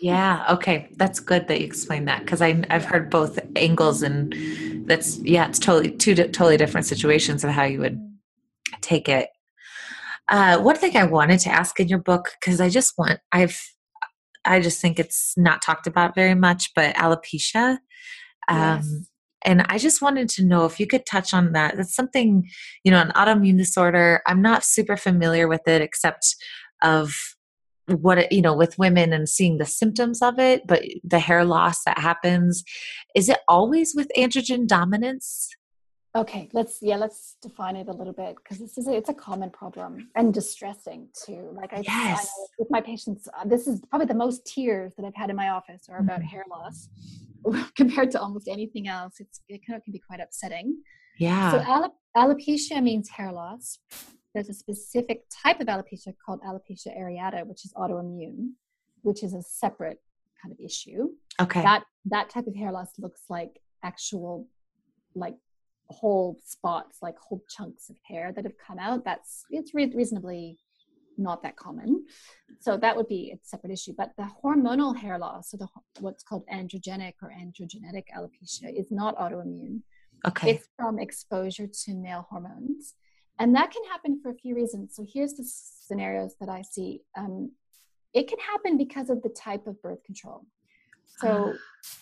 yeah okay that's good that you explained that because i've heard both angles and that's yeah it's totally two totally different situations of how you would take it uh, one thing i wanted to ask in your book because i just want i've i just think it's not talked about very much but alopecia um, yes. And I just wanted to know if you could touch on that. That's something, you know, an autoimmune disorder. I'm not super familiar with it except of what it, you know with women and seeing the symptoms of it but the hair loss that happens is it always with androgen dominance okay let's yeah let's define it a little bit because this is a, it's a common problem and distressing too like i, yes. I with my patients uh, this is probably the most tears that i've had in my office are about mm-hmm. hair loss compared to almost anything else. It's it kind of can be quite upsetting. Yeah. So alop- alopecia means hair loss. There's a specific type of alopecia called alopecia areata, which is autoimmune, which is a separate kind of issue. Okay. That that type of hair loss looks like actual, like whole spots, like whole chunks of hair that have come out. That's it's re- reasonably not that common. So that would be a separate issue. But the hormonal hair loss, so the what's called androgenic or androgenetic alopecia, is not autoimmune. Okay. It's from exposure to male hormones. And that can happen for a few reasons. So here's the scenarios that I see. Um, it can happen because of the type of birth control. So ah.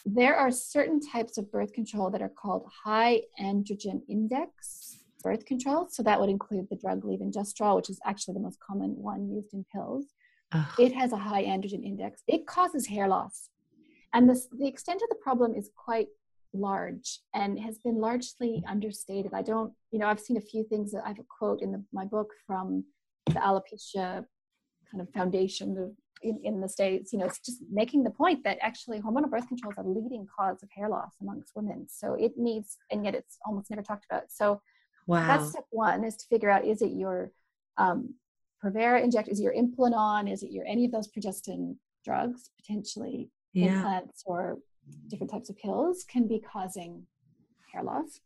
there are certain types of birth control that are called high androgen index birth control. So that would include the drug levonorgestrel, which is actually the most common one used in pills. Ugh. It has a high androgen index. It causes hair loss. And this, the extent of the problem is quite large and has been largely understated. I don't, you know, I've seen a few things that I have a quote in the, my book from the alopecia kind of foundation in, in the States, you know, it's just making the point that actually hormonal birth control is a leading cause of hair loss amongst women. So it needs, and yet it's almost never talked about. So Wow. That's step one is to figure out is it your um, Provera inject, is it your Implanon, is it your any of those progestin drugs, potentially yeah. implants or different types of pills can be causing hair loss.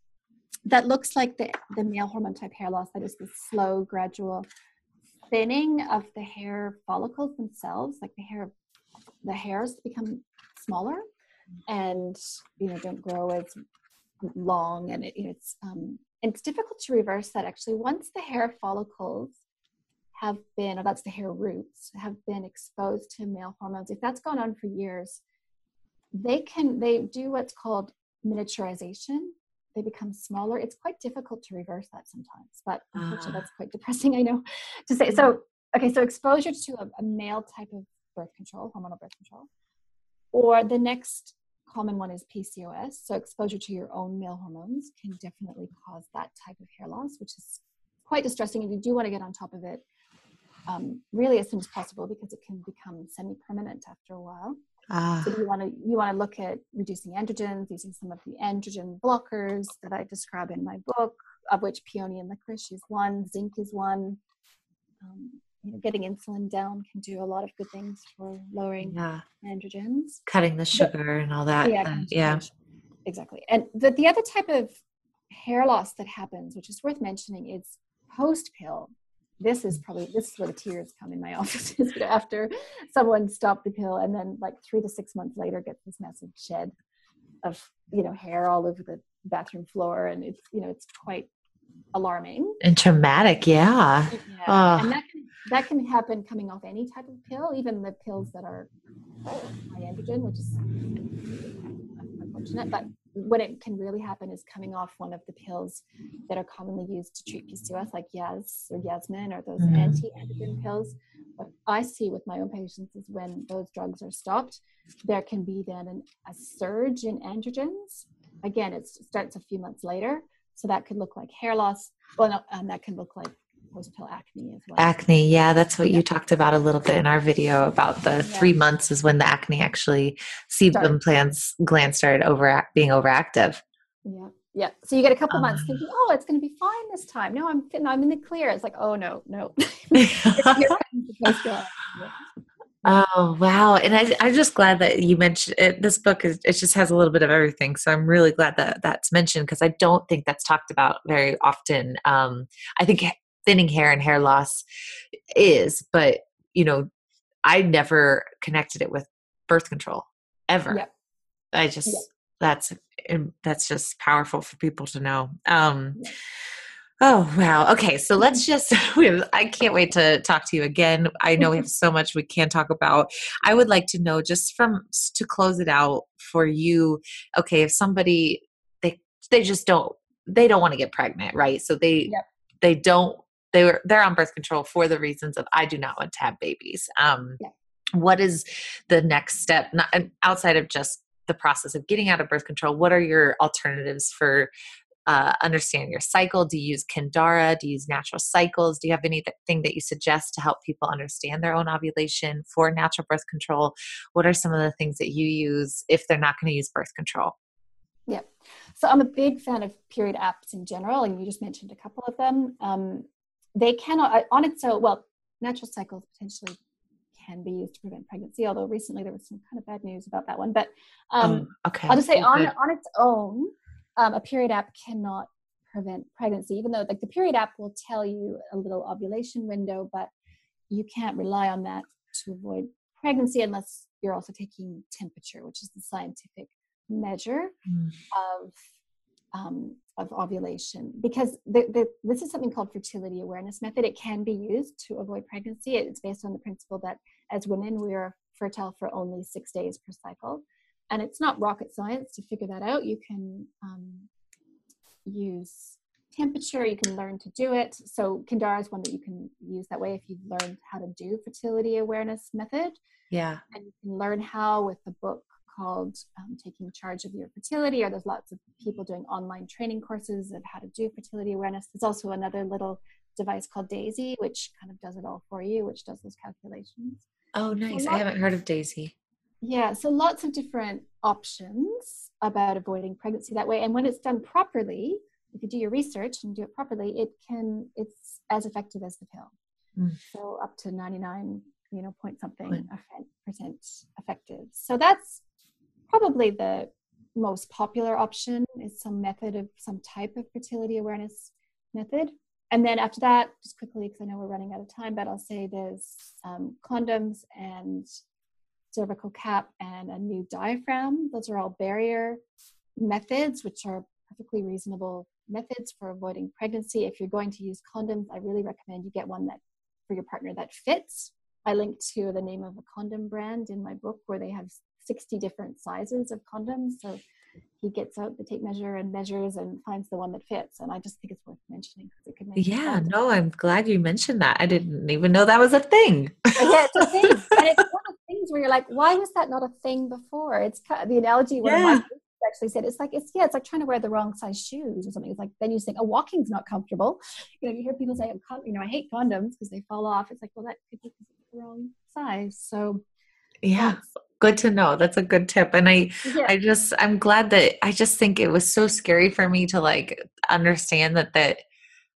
That looks like the, the male hormone type hair loss, that is the slow, gradual thinning of the hair follicles themselves, like the hair the hairs become smaller and you know don't grow as long and it, it's um, it's difficult to reverse that actually. Once the hair follicles have been, or that's the hair roots, have been exposed to male hormones, if that's gone on for years, they can they do what's called miniaturization. They become smaller. It's quite difficult to reverse that sometimes but unfortunately that's quite depressing i know to say. So okay so exposure to a, a male type of birth control hormonal birth control or the next common one is pcos so exposure to your own male hormones can definitely cause that type of hair loss which is quite distressing and you do want to get on top of it um, really as soon as possible because it can become semi-permanent after a while Ah. So you want to you want to look at reducing androgens, using some of the androgen blockers that I describe in my book, of which peony and licorice is one, zinc is one. Um, you know, getting insulin down can do a lot of good things for lowering yeah. androgens. Cutting the sugar but, and all that. Yeah, uh, yeah. exactly. And the, the other type of hair loss that happens, which is worth mentioning, is post pill this is probably this is where the tears come in my office after someone stopped the pill and then like three to six months later gets this massive shed of you know hair all over the bathroom floor and it's you know it's quite alarming and traumatic yeah, yeah. Oh. and that can, that can happen coming off any type of pill even the pills that are oh, high androgen which is unfortunate but when it can really happen is coming off one of the pills that are commonly used to treat PCOS, like Yaz or Yasmin or those mm-hmm. anti-androgen pills. What I see with my own patients is when those drugs are stopped, there can be then an, a surge in androgens. Again, it starts a few months later, so that could look like hair loss. Well, no, and that can look like post-pill acne as well. Acne, yeah, that's what you talked about a little bit in our video about the yeah. three months is when the acne actually sebum plants glands started over being overactive. Yeah, yeah. So you get a couple um, months thinking, oh, it's going to be fine this time. No, I'm I'm in the clear. It's like, oh no, no. Oh wow! And I, I'm just glad that you mentioned it. This book is it just has a little bit of everything, so I'm really glad that that's mentioned because I don't think that's talked about very often. Um, I think thinning hair and hair loss is, but you know, I never connected it with birth control ever. I just that's that's just powerful for people to know. Um. Oh wow. Okay, so let's just I can't wait to talk to you again. I know we have so much we can talk about. I would like to know just from to close it out for you. Okay, if somebody they they just don't they don't want to get pregnant, right? So they yep. they don't they were they're on birth control for the reasons of I do not want to have babies. Um, yeah. What is the next step? Not outside of just the process of getting out of birth control. What are your alternatives for uh, understanding your cycle? Do you use Kindara? Do you use natural cycles? Do you have anything that you suggest to help people understand their own ovulation for natural birth control? What are some of the things that you use if they're not going to use birth control? Yeah. So I'm a big fan of period apps in general, and you just mentioned a couple of them. Um, they cannot uh, on its own well natural cycles potentially can be used to prevent pregnancy although recently there was some kind of bad news about that one but um, oh, okay i'll just say on, on its own um, a period app cannot prevent pregnancy even though like the period app will tell you a little ovulation window but you can't rely on that to avoid pregnancy unless you're also taking temperature which is the scientific measure mm. of um, of ovulation because the, the, this is something called fertility awareness method. It can be used to avoid pregnancy. It's based on the principle that as women we are fertile for only six days per cycle. And it's not rocket science to figure that out. You can um, use temperature. You can learn to do it. So kindara is one that you can use that way if you've learned how to do fertility awareness method. Yeah. And you can learn how with the book called um, Taking Charge of Your Fertility, or there's lots of people doing online training courses of how to do fertility awareness. There's also another little device called Daysy, which kind of does it all for you, which does those calculations. Oh, nice. So I haven't heard of Daysy. Yeah, so lots of different options about avoiding pregnancy that way. And when it's done properly, if you do your research and do it properly, it can, it's as effective as the pill. Mm. So up to 99, you know, point something percent effective. So that's probably the most popular option is some method of some type of fertility awareness method. And then after that, just quickly, because I know we're running out of time, but I'll say there's um, condoms and cervical cap and a new diaphragm. Those are all barrier methods, which are perfectly reasonable methods for avoiding pregnancy. If you're going to use condoms, I really recommend you get one that for your partner that fits. I link to the name of a condom brand in my book where they have 60 different sizes of condoms. So he gets out the tape measure and measures and finds the one that fits. And I just think it's worth mentioning because it could make Yeah, no, I'm glad you mentioned that. I didn't even know that was a thing. yeah, it's a thing. and it's one of the things where you're like, why was that not a thing before? It's kind of the analogy one yeah. of my actually said it's like it's yeah it's like trying to wear the wrong size shoes or something it's like then you think oh walking's not comfortable you know you hear people say oh, you know i hate condoms because they fall off it's like well that could be the wrong size so yeah good to know that's a good tip and i yeah. i just i'm glad that i just think it was so scary for me to like understand that that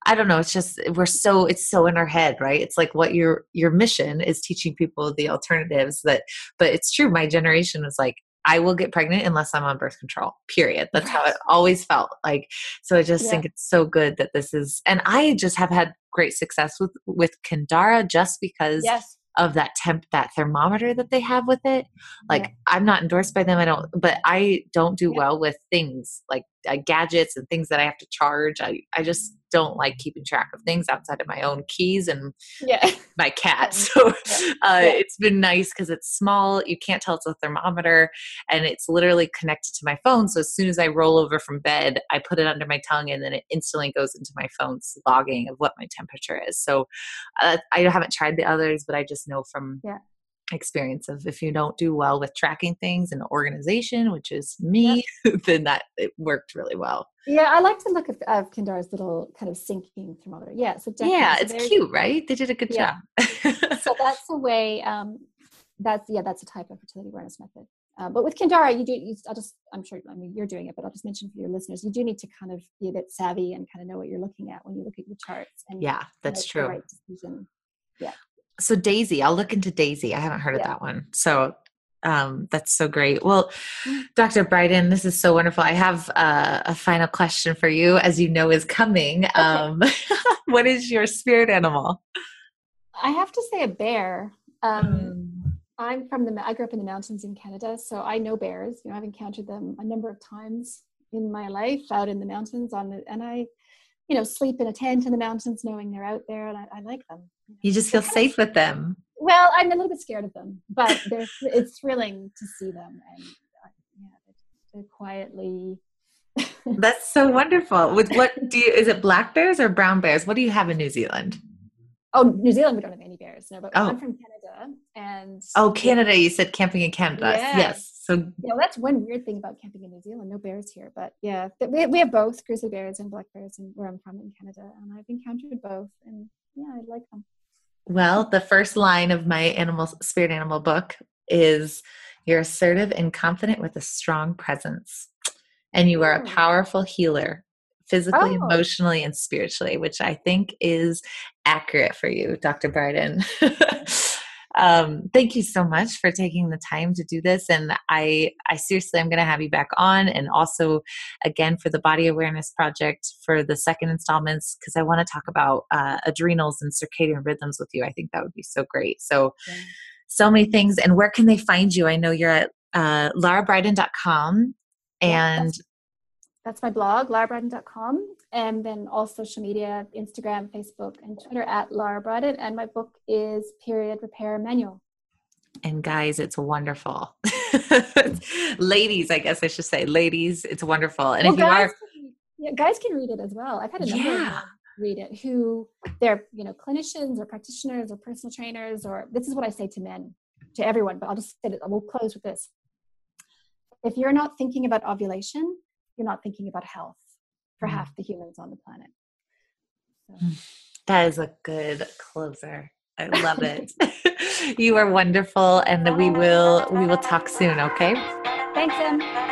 i don't know it's just we're so it's so in our head right it's like what your your mission is teaching people the alternatives that but it's true my generation was like I will get pregnant unless I'm on birth control. Period. That's how it always felt. Like so I just yeah. think it's so good that this is and I just have had great success with with Kindara just because yes of that temp that thermometer that they have with it like yeah. i'm not endorsed by them i don't but i don't do yeah. well with things like uh, gadgets and things that i have to charge i i just don't like keeping track of things outside of my own keys and yeah. my cat. So uh, yeah. it's been nice because it's small. You can't tell it's a thermometer and it's literally connected to my phone. So as soon as I roll over from bed, I put it under my tongue and then it instantly goes into my phone's logging of what my temperature is. So uh, I haven't tried the others, but I just know from yeah experience of if you don't do well with tracking things in the organization, which is me, yep. then that it worked really well. Yeah, I like to look at uh, Kindara's little kind of syncing thermometer. Yeah, so yeah, it's cute, right? They did a good yeah. job. so that's a way. Um, that's yeah, that's a type of fertility awareness method. Uh, but with Kindara, you do. You, I'll just. I'm sure. I mean, you're doing it, but I'll just mention for your listeners, you do need to kind of be a bit savvy and kind of know what you're looking at when you look at your charts. And yeah, that's true. Right decision. Yeah so Daysy, I'll look into Daysy. I haven't heard yeah. of that one. So um, that's so great. Well, mm. Dr. Briden, this is so wonderful. I have uh, a final question for you, as you know is coming. Okay. Um, what is your spirit animal? I have to say a bear. Um, mm. I'm from the. I grew up in the mountains in Canada, so I know bears. You know, I've encountered them a number of times in my life out in the mountains on the, and I you know, sleep in a tent in the mountains knowing they're out there and I, I like them. You just feel safe with them. Well, I'm a little bit scared of them, but they're, it's thrilling to see them and uh, yeah, they're quietly. That's so wonderful. With what do you, is it black bears or brown bears? What do you have in New Zealand? Oh, New Zealand, we don't have any bears. No, but oh. I'm from Canada, and oh, Canada. You said camping in Canada. Yeah. Yes. So yeah, that's one weird thing about camping in New Zealand. No bears here, but yeah, we we have both grizzly bears and black bears, and where I'm from in Canada, and I've encountered both, and yeah, I like them. Well, the first line of my animal spirit animal book is you're assertive and confident with a strong presence. And you are a oh. powerful healer physically, oh. emotionally, and spiritually, which I think is accurate for you, Dr. Briden. um, thank you so much for taking the time to do this. And I, I seriously, I'm going to have you back on. And also, again, for the Body Awareness Project for the second installments, because I want to talk about uh, adrenals and circadian rhythms with you. I think that would be so great. So, yeah. so many things. And where can they find you? I know you're at uh, larabriden.com and that's my blog, larabriden.com, and then all social media, Instagram, Facebook, and Twitter at Lara Briden. And my book is Period Repair Manual. And guys, it's wonderful. ladies, I guess I should say, ladies, it's wonderful. And well, if you are, can, yeah, guys can read it as well. I've had a number yeah. read it who they're you know clinicians or practitioners or personal trainers or this is what I say to men, to everyone. But I'll just say it. We'll close with this. If you're not thinking about ovulation, you're not thinking about health for mm. half the humans on the planet. So. That is a good closer. I love it. you are wonderful and we will we will talk soon, okay? Thanks, Em.